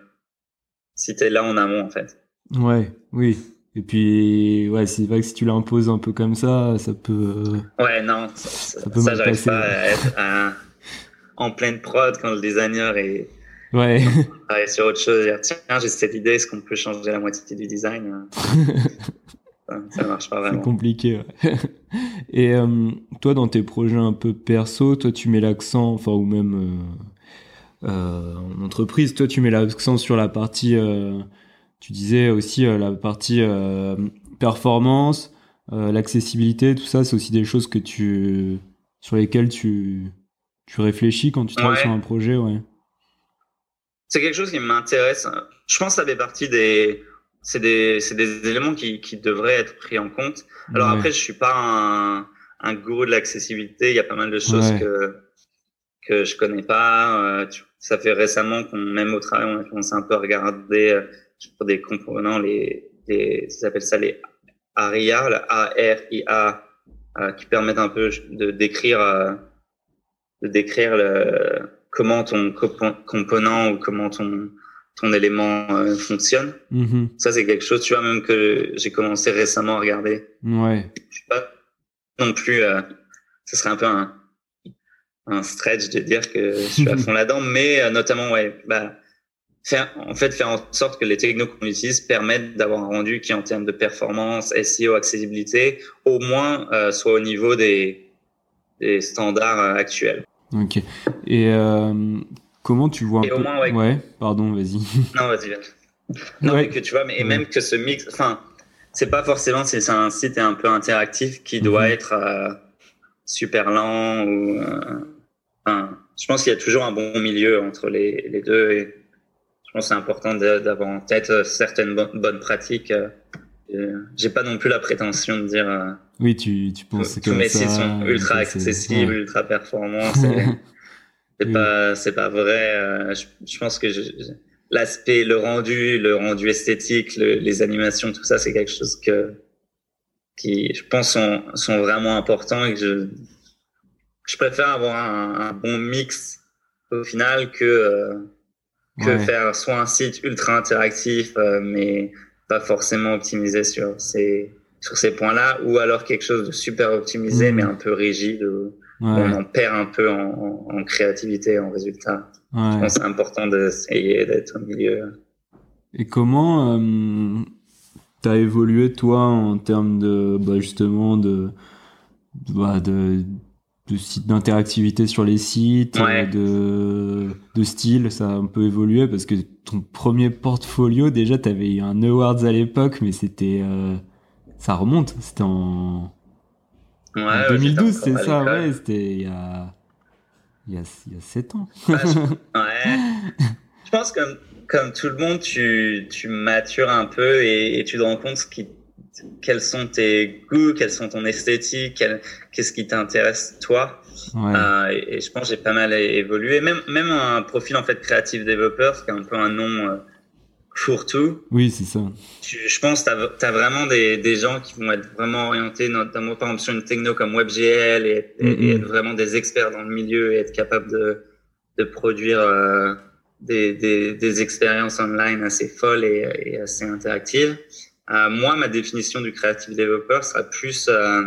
si t'es là en amont en fait. Ouais, oui. Et puis ouais, c'est vrai que si tu l'imposes un peu comme ça, ça peut. Ouais, non, ça, ça, ça j'arrive pas à être à, en pleine prod quand le designer est. Ouais. Sur autre chose, dire tiens, j'ai cette idée, est-ce qu'on peut changer la moitié du design ça marche pas vraiment. C'est compliqué. Ouais. Et euh, toi, dans tes projets un peu perso, toi, tu mets l'accent, enfin, ou même euh, euh, en entreprise, toi, tu mets l'accent sur la partie, tu disais aussi la partie performance, l'accessibilité, tout ça, c'est aussi des choses que tu, sur lesquelles tu, tu réfléchis quand tu travailles ouais. sur un projet, ouais. C'est quelque chose qui m'intéresse. Je pense que ça fait partie des c'est des, des éléments qui, qui devraient être pris en compte. Alors ouais. après, je suis pas un, un gourou de l'accessibilité. Il y a pas mal de choses ouais. que que je connais pas. Euh, tu ça fait récemment qu'on, même au travail, on a commencé un peu à regarder pour des components, les, les, ils appellent ça les ARIA, A-R-I-A, qui permettent un peu de décrire, de décrire le, comment ton component ou comment ton, ton élément euh, fonctionne. Mm-hmm. Ça, c'est quelque chose, tu vois, même que j'ai commencé récemment à regarder. Ouais. Je suis pas non plus, euh, ce serait un peu un, un stretch de dire que je suis à fond là-dedans, mais euh, notamment, ouais, bah, faire, en fait, faire en sorte que les technos qu'on utilise permettent d'avoir un rendu qui, en termes de performance, SEO, accessibilité, au moins, soit au niveau des, des standards actuels. Ok. Et Comment tu vois un peu... moins, ouais. pardon, vas-y. Non, vas-y, Non, mais que tu vois, mais même que ce mix, enfin, c'est pas forcément si c'est un site un peu interactif qui doit mhm. être euh, super lent ou. Euh, je pense qu'il y a toujours un bon milieu entre les, les deux et je pense que c'est important d'avoir en tête euh, certaines bonnes pratiques. J'ai pas non plus la prétention de dire. oui, tu, tu penses que. Tous mes sites sont ultra accessibles, ultra performants. C'est pas, c'est pas vrai. Euh, je, je, pense que l'aspect, le rendu, le rendu esthétique, les animations, tout ça, c'est quelque chose que, qui, je pense, sont, sont vraiment importants et que je, je préfère avoir un, un bon mix au final que, euh, que faire soit un site ultra interactif, euh, mais pas forcément optimisé sur ces, sur ces points-là, ou alors quelque chose de super optimisé, mmh. mais un peu rigide. Ou, on en perd un peu en, en, créativité, en résultat. Je pense que c'est important d'essayer d'être au milieu. Et comment euh, tu as évolué, toi, en termes de, bah, justement, de, bah, de, d'interactivité sur les sites, de, de style, ça a un peu évolué parce que ton premier portfolio, déjà, tu avais eu un Awards à l'époque, mais c'était. Euh, ça remonte, c'était en Ouais, 2012, c'est ça, ouais, c'était il y a, il y a, il y a 7 ans. ouais. je pense que comme, comme tout le monde, tu, tu matures un peu et, tu te rends compte ce qui, quels sont tes goûts, quels sont ton esthétique, qu'est-ce qui t'intéresse toi. Ouais. Euh, et, je pense que j'ai pas mal évolué. Même, même un profil en fait créatif développeur, qui est un peu un nom euh, fourre-tout. Oui, c'est ça. je pense que tu as, vraiment des, des, gens qui vont être vraiment orientés, notamment par exemple sur une techno comme WebGL et, et, être vraiment des experts dans le milieu et être capable de, de produire euh, des, des, des, expériences online assez folles et, et assez interactives. Euh, moi, ma définition du creative developer sera plus euh,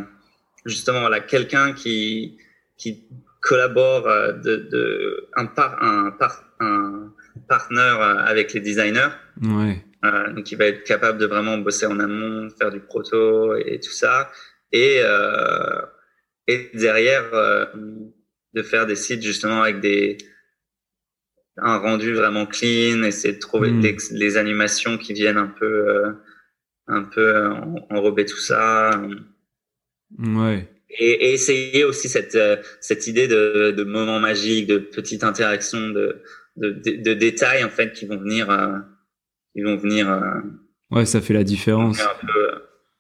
justement voilà, quelqu'un qui, qui collabore de, de un par un par un partenaire euh, avec les designers. Ouais. Euh, donc, il va être capable de vraiment bosser en amont, faire du proto et tout ça. Et, euh, et derrière, euh, de faire des sites justement avec des un rendu vraiment clean, essayer de trouver hmm. les, animations qui viennent un peu euh, un peu enrober tout ça. Ouais. Et, et, essayer aussi cette cette idée de, de moment magique, de petite interaction, de de, détails en fait qui vont venir, euh, qui vont venir. Euh, ouais, ça fait la différence.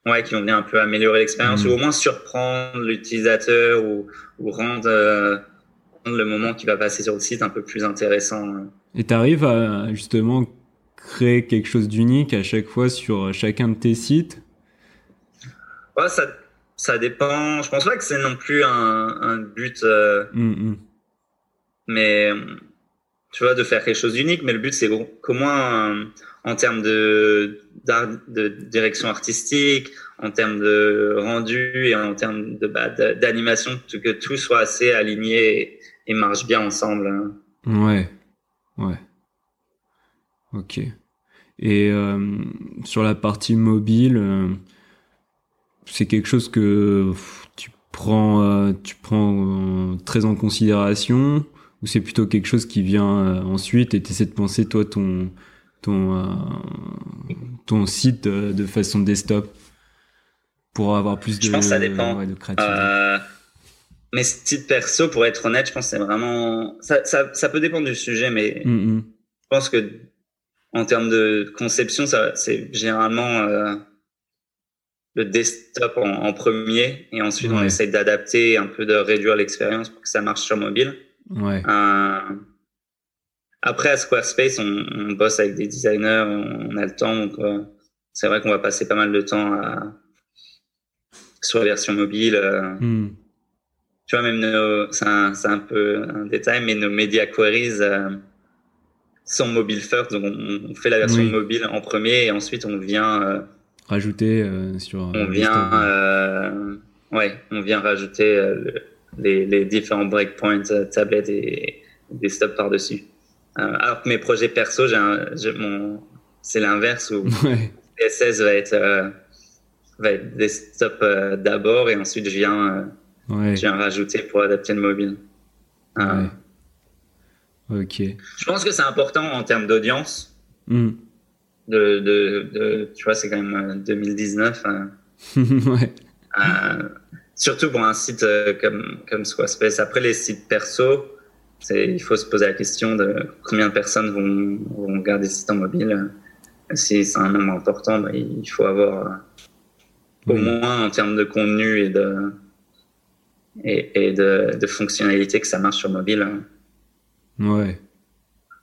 ouais, qui vont venir un peu améliorer l'expérience mm. ou au moins surprendre l'utilisateur ou, ou euh, rendre, le moment qui va passer sur le site un peu plus intéressant. Et tu arrives à justement créer quelque chose d'unique à chaque fois sur chacun de tes sites? Ouais, ça, ça dépend. Je pense pas que c'est non plus un, un but. Mm, mm. Mais tu vois, de faire quelque chose d'unique, mais le but, c'est qu'au moins, euh, en termes de, de direction artistique, en termes de rendu et en termes de bah, d'animation, que tout soit assez aligné et, marche bien ensemble. Hein. Ouais, ouais. Ok. Et euh, sur la partie mobile, euh, c'est quelque chose que tu prends, tu prends très en considération ou c'est plutôt quelque chose qui vient euh, ensuite et tu essaies de penser toi ton ton euh, ton site de, façon desktop pour avoir plus de je pense que ça dépend de créativité. Euh, mes perso pour être honnête je pense que c'est vraiment ça, ça, ça, peut dépendre du sujet mais mm, mm. je pense que en termes de conception ça c'est généralement euh, le desktop en, premier et ensuite on essaie d'adapter un peu de réduire l'expérience pour que ça marche sur mobile Ouais. Euh, après, à Squarespace, on, bosse avec des designers, on, a le temps. Donc, euh, c'est vrai qu'on va passer pas mal de temps à, sur la version mobile. Euh. Hmm. Tu vois, même c'est un, un, peu un détail, mais nos media queries sont mobile first. Donc, on, fait la version mobile en premier et ensuite on vient rajouter sur. On vient, ouais, on vient rajouter les, les, différents breakpoints, tablettes et des stops par dessus. Euh, alors que mes projets perso, c'est l'inverse où ouais. CSS va être, euh, va être desktop euh, d'abord et ensuite je viens, je viens rajouter pour adapter le mobile. Ok. Je pense que c'est important en termes d'audience. Hmm. De, de, de, tu vois, c'est quand même 2019. ouais. Surtout pour un site comme, comme Squarespace. Après, les sites perso, il faut se poser la question de combien de personnes vont, vont regarder le site en mobile. Si c'est un nombre important, bah, il faut avoir euh, au moins en termes de contenu et de, et, de, de fonctionnalité que ça marche sur mobile. Ouais.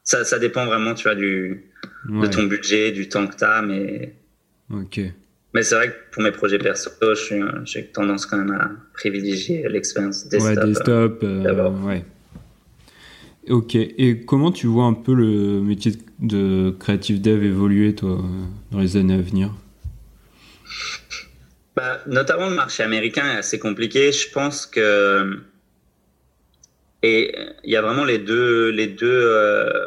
Ça, ça dépend vraiment, tu vois, du, de ton budget, du temps que tu as, mais. Ok. Mais c'est vrai que pour mes projets perso, j'ai tendance quand même à privilégier l'expérience desktop. Ouais, desktop, euh, ouais. Ok, et comment tu vois un peu le métier de creative dev évoluer, toi, dans les années à venir? Bah, Notamment, le marché américain est assez compliqué. Je pense que. Et il y a vraiment les deux. Les deux euh,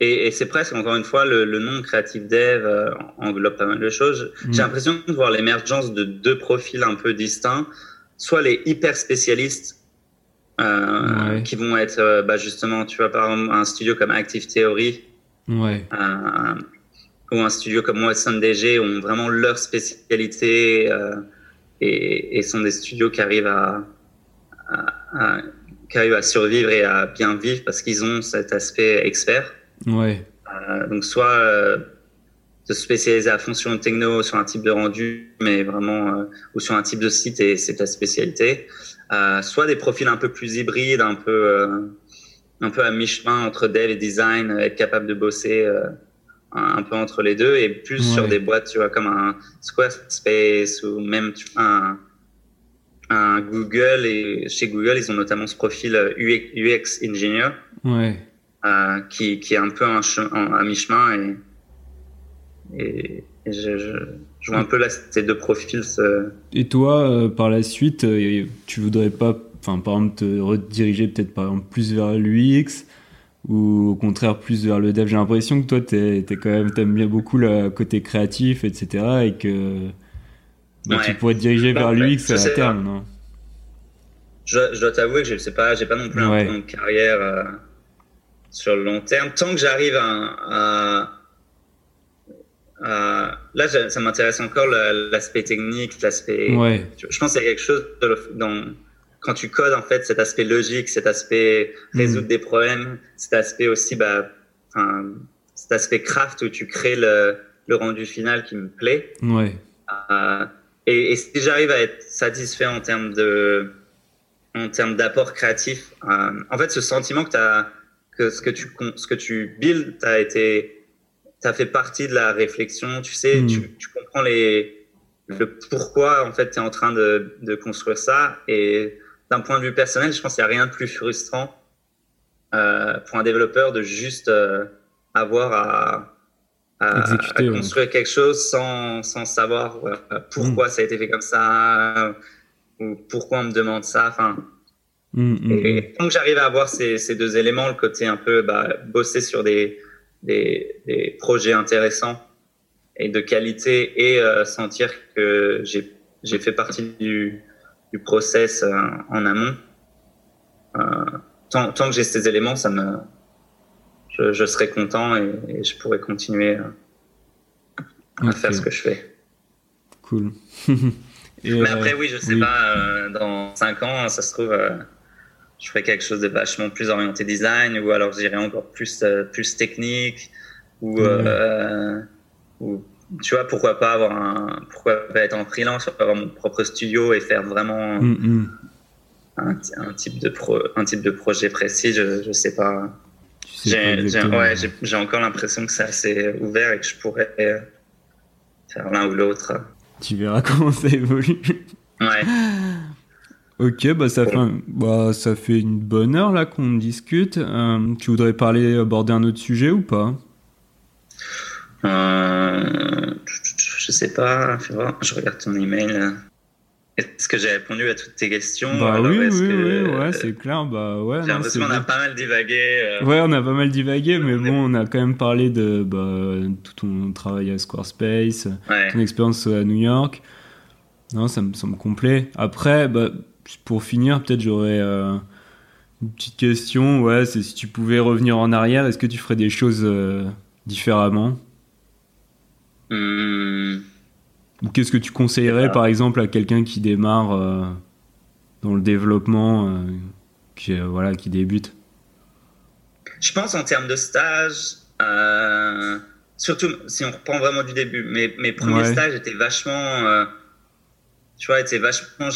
Et, c'est presque, encore une fois, le, nom creative dev euh, englobe pas mal de choses. J'ai mm. l'impression de voir l'émergence de deux profils un peu distincts. Soit les hyper spécialistes euh, qui vont être euh, bah, justement, tu vois, par exemple, un studio comme Active Theory ouais. Euh, ou un studio comme Watson DG ont vraiment leur spécialité et, et, sont des studios qui arrivent à, à, qui arrivent à survivre et à bien vivre parce qu'ils ont cet aspect expert. Ouais. donc soit se spécialiser à fond sur une techno, sur un type de rendu, mais vraiment, ou sur un type de site et c'est ta spécialité. Euh, soit des profils un peu plus hybrides, un peu, euh, un peu à mi-chemin entre dev et design, être capable de bosser euh, un, peu entre les deux, et plus sur des boîtes, tu vois, comme un Squarespace ou même un, un Google. Et chez Google, ils ont notamment ce profil UX, engineer, qui, qui est un peu à mi-chemin et, et je, vois un peu là ces deux profils. Et toi, euh, par la suite, euh, tu voudrais pas, enfin, par exemple, te rediriger peut-être par exemple plus vers l'UX ou au contraire plus vers le dev? J'ai l'impression que toi, tu es, quand même, aimes bien beaucoup le côté créatif, etc. Et que bah, tu pourrais te diriger vers l'UX à terme, non? Je, dois t'avouer que je sais pas, j'ai pas non plus un plan de carrière euh, sur le long terme. Tant que j'arrive à là, ça m'intéresse encore l'aspect technique, l'aspect. Je pense qu'il y a quelque chose dans quand tu codes en fait cet aspect logique, cet aspect résoudre mm. des problèmes, cet aspect aussi, bah, cet aspect craft où tu crées le, le rendu final qui me plaît. Ouais. Euh, et, et, si j'arrive à être satisfait en termes de, en termes d'apport créatif, euh, en fait, ce sentiment que tu as, que ce que tu, ce que tu build, as été ça fait partie de la réflexion. Tu sais, hmm. tu, tu, comprends les, le pourquoi en fait tu es en train de, de construire ça. Et d'un point de vue personnel, je pense qu'il n'y a rien de plus frustrant euh, pour un développeur de juste euh, avoir à, à, construire quelque chose sans, sans savoir pourquoi hmm. ça a été fait comme ça ou pourquoi on me demande ça. Enfin, hmm, et, donc j'arrive à avoir ces, ces, deux éléments, le côté un peu bah, bosser sur des des, des, projets intéressants et de qualité et euh, sentir que j'ai fait partie du, du process euh, en amont. Euh, tant, tant, que j'ai ces éléments, ça me, je, je serai content et, je pourrai continuer à faire ce que je fais. Cool. Mais après, oui, je sais pas, dans 5 ans, ça se trouve, je ferais quelque chose de vachement plus orienté design ou alors j'irais encore plus euh, plus technique ou, euh, ou, tu vois pourquoi pas avoir un pourquoi pas être en freelance avoir mon propre studio et faire vraiment mm, mm. un, un, type de pro, un type de projet précis je je sais pas tu J'ai encore l'impression que c'est assez ouvert et que je pourrais faire l'un ou l'autre. Tu verras comment ça évolue. Ouais. Ok, bah ça, fait bah ça fait une bonne heure là qu'on discute. Euh, tu voudrais parler, aborder un autre sujet ou pas? Euh, Je sais pas, je regarde ton email. Est-ce que j'ai répondu à toutes tes questions? Bah oui, oui, oui, ouais, c'est clair. Bah ouais. J'ai l'impression qu'on a pas mal divagué. Euh. Ouais, on a pas mal divagué, mais bon, on a quand même parlé de bah, tout ton travail à Squarespace, ton expérience à New York. Non, ça me semble complet. Après, bah, pour finir, peut-être j'aurais euh, une petite question. Ouais, c'est si tu pouvais revenir en arrière, est-ce que tu ferais des choses euh, différemment? Hmm. Ou qu'est-ce que tu conseillerais, par exemple, à quelqu'un qui démarre euh, dans le développement, qui, voilà, qui débute? Je pense en termes de stage, surtout si on reprend vraiment du début, mes, mes premiers stages étaient vachement tu vois, était vachement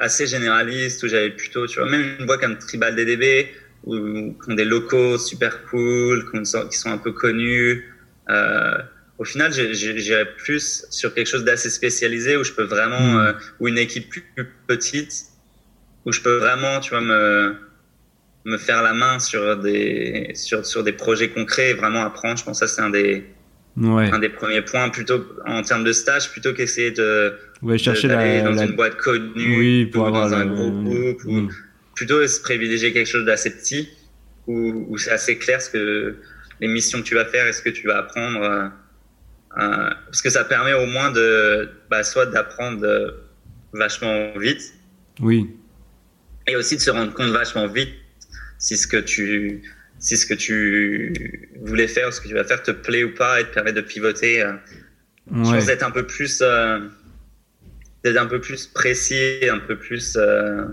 assez généraliste, où j'avais plutôt, tu vois, même une boîte comme Tribal DDB, où, qui ont des locaux super cool, qui sont un peu connus. Euh, au final, j'irais plus sur quelque chose d'assez spécialisé, où je peux vraiment, hmm. euh, ou une équipe plus, petite, où je peux vraiment, tu vois, me, me faire la main sur des, sur, sur des projets concrets et vraiment apprendre. Je pense que ça, c'est un des, un des premiers points, plutôt en termes de stage, plutôt qu'essayer de ouais, chercher d'aller dans une boîte connue oui, pour ou dans un gros groupe ou mm. plutôt se privilégier quelque chose d'assez petit où, où c'est assez clair ce que les missions que tu vas faire et ce que tu vas apprendre euh, euh parce que ça permet au moins de bah, soit d'apprendre euh, vachement vite oui et aussi de se rendre compte vachement vite si ce que tu si ce que tu voulais faire ou ce que tu vas faire te plaît ou pas et te permet de pivoter euh, ouais. je pense être un peu plus d'être un peu plus précis, un peu plus. Euh,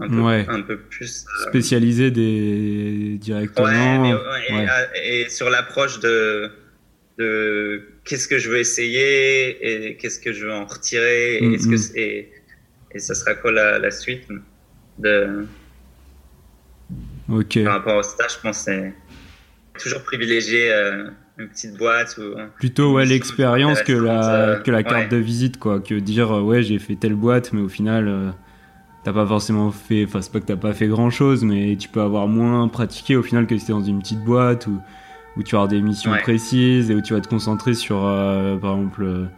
un, peu, un peu plus. Euh, Spécialisé des... directement. Ouais, et, sur l'approche de, de qu'est-ce que je veux essayer et qu'est-ce que je veux en retirer et, -ce que mm, mm. et, et ça sera quoi la, la suite de. Ok. Par rapport au stage, je pense que c'est toujours privilégié. Euh, une petite boîte ou plutôt ouais l'expérience que la euh, que la carte de visite quoi. Que dire euh, ouais j'ai fait telle boîte mais au final euh, t'as pas forcément fait enfin c'est pas que t'as pas fait grand chose mais tu peux avoir moins pratiqué au final que si t'es dans une petite boîte où où tu vas avoir des missions précises et où tu vas te concentrer sur par exemple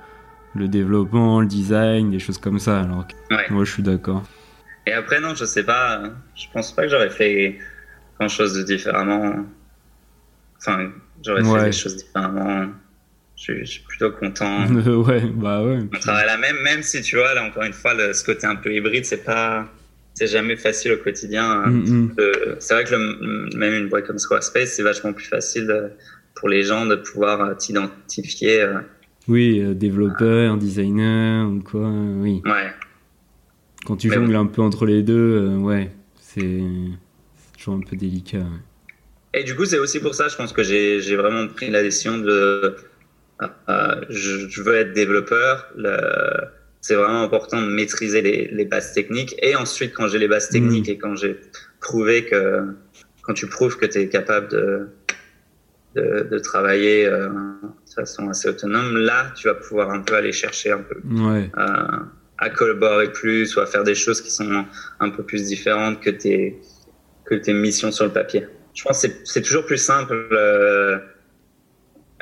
le développement le design des choses comme ça alors moi je suis d'accord. Et après non je sais pas je pense pas que j'aurais fait grand chose de différemment enfin J'aurais fait des choses différemment. Je, suis plutôt content. ouais, bah ouais. On travaille la même, même si tu vois, là, encore une fois, le, ce côté un peu hybride, c'est pas, c'est jamais facile au quotidien. Mm, mm. C'est vrai que même une boîte comme Squarespace, c'est vachement plus facile pour les gens de pouvoir euh, t'identifier. Euh. oui, euh, développeur, designer ou quoi, oui. Ouais. Quand tu jongles un peu entre les deux, ouais, c'est toujours un peu délicat. Et du coup, c'est aussi pour ça, je pense que j'ai vraiment pris la décision de. Euh, je, veux être développeur. C'est vraiment important de maîtriser les, les, bases techniques. Et ensuite, quand j'ai les bases techniques mm. et quand j'ai prouvé que. Quand tu prouves que tu es capable de, de, de travailler euh, de façon assez autonome, là, tu vas pouvoir un peu aller chercher un peu. Ouais. Euh, à collaborer plus ou à faire des choses qui sont un peu plus différentes que tes, que tes missions sur le papier je pense que c'est toujours plus simple euh,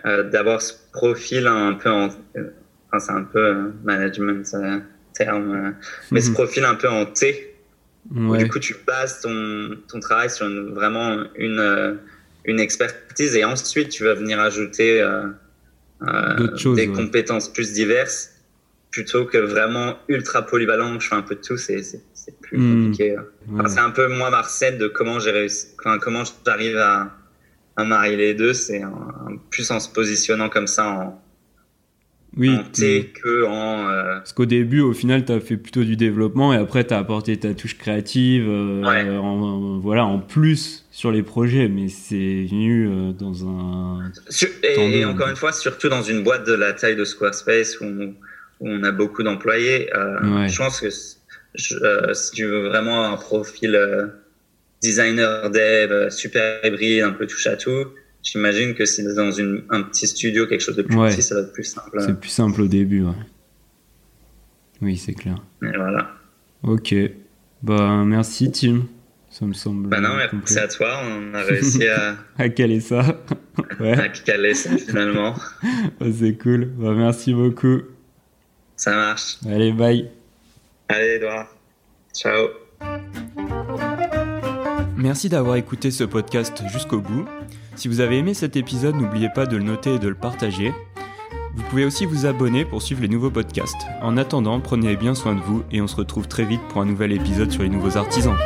euh, d'avoir ce profil un peu en. Enfin, c'est un peu management euh, terme, mais ce mhm. profil un peu en T. du coup, tu bases ton, ton travail sur vraiment une, une expertise et ensuite tu vas venir ajouter des compétences plus diverses plutôt que vraiment ultra polyvalent. Je fais un peu de tout, c'est plus hmm. compliqué. Hein. c'est un peu moi Marcel de comment j'ai réussi, comment j'arrive à, à, marier les deux. C'est plus en se positionnant comme ça en, oui, en T que en. Euh, Parce qu'au début, au final, tu as fait plutôt du développement et après, tu as apporté ta touche créative euh, en, voilà, en plus sur les projets, mais c'est venu euh, dans un. et, encore une fois, surtout dans une boîte de la taille de Squarespace où on, où on a beaucoup d'employés, je pense que euh, si tu veux vraiment un profil euh, designer dev, super hybride, un peu touche à tout. J'imagine que si dans une, un petit studio, quelque chose de plus petit, ça va être plus simple. C'est plus simple au début, ouais. Oui, c'est clair. Et voilà. Ok. Bah, merci, Tim. Ça me semble. Bah non, merci à toi. On a réussi à. à caler ça. ouais. À caler ça, finalement. bah, c'est cool. Bah, merci beaucoup. Ça marche. Allez, bye. Allez, Edouard. Ciao. Merci d'avoir écouté ce podcast jusqu'au bout. Si vous avez aimé cet épisode, n'oubliez pas de le noter et de le partager. Vous pouvez aussi vous abonner pour suivre les nouveaux podcasts. En attendant, prenez bien soin de vous et on se retrouve très vite pour un nouvel épisode sur les nouveaux artisans.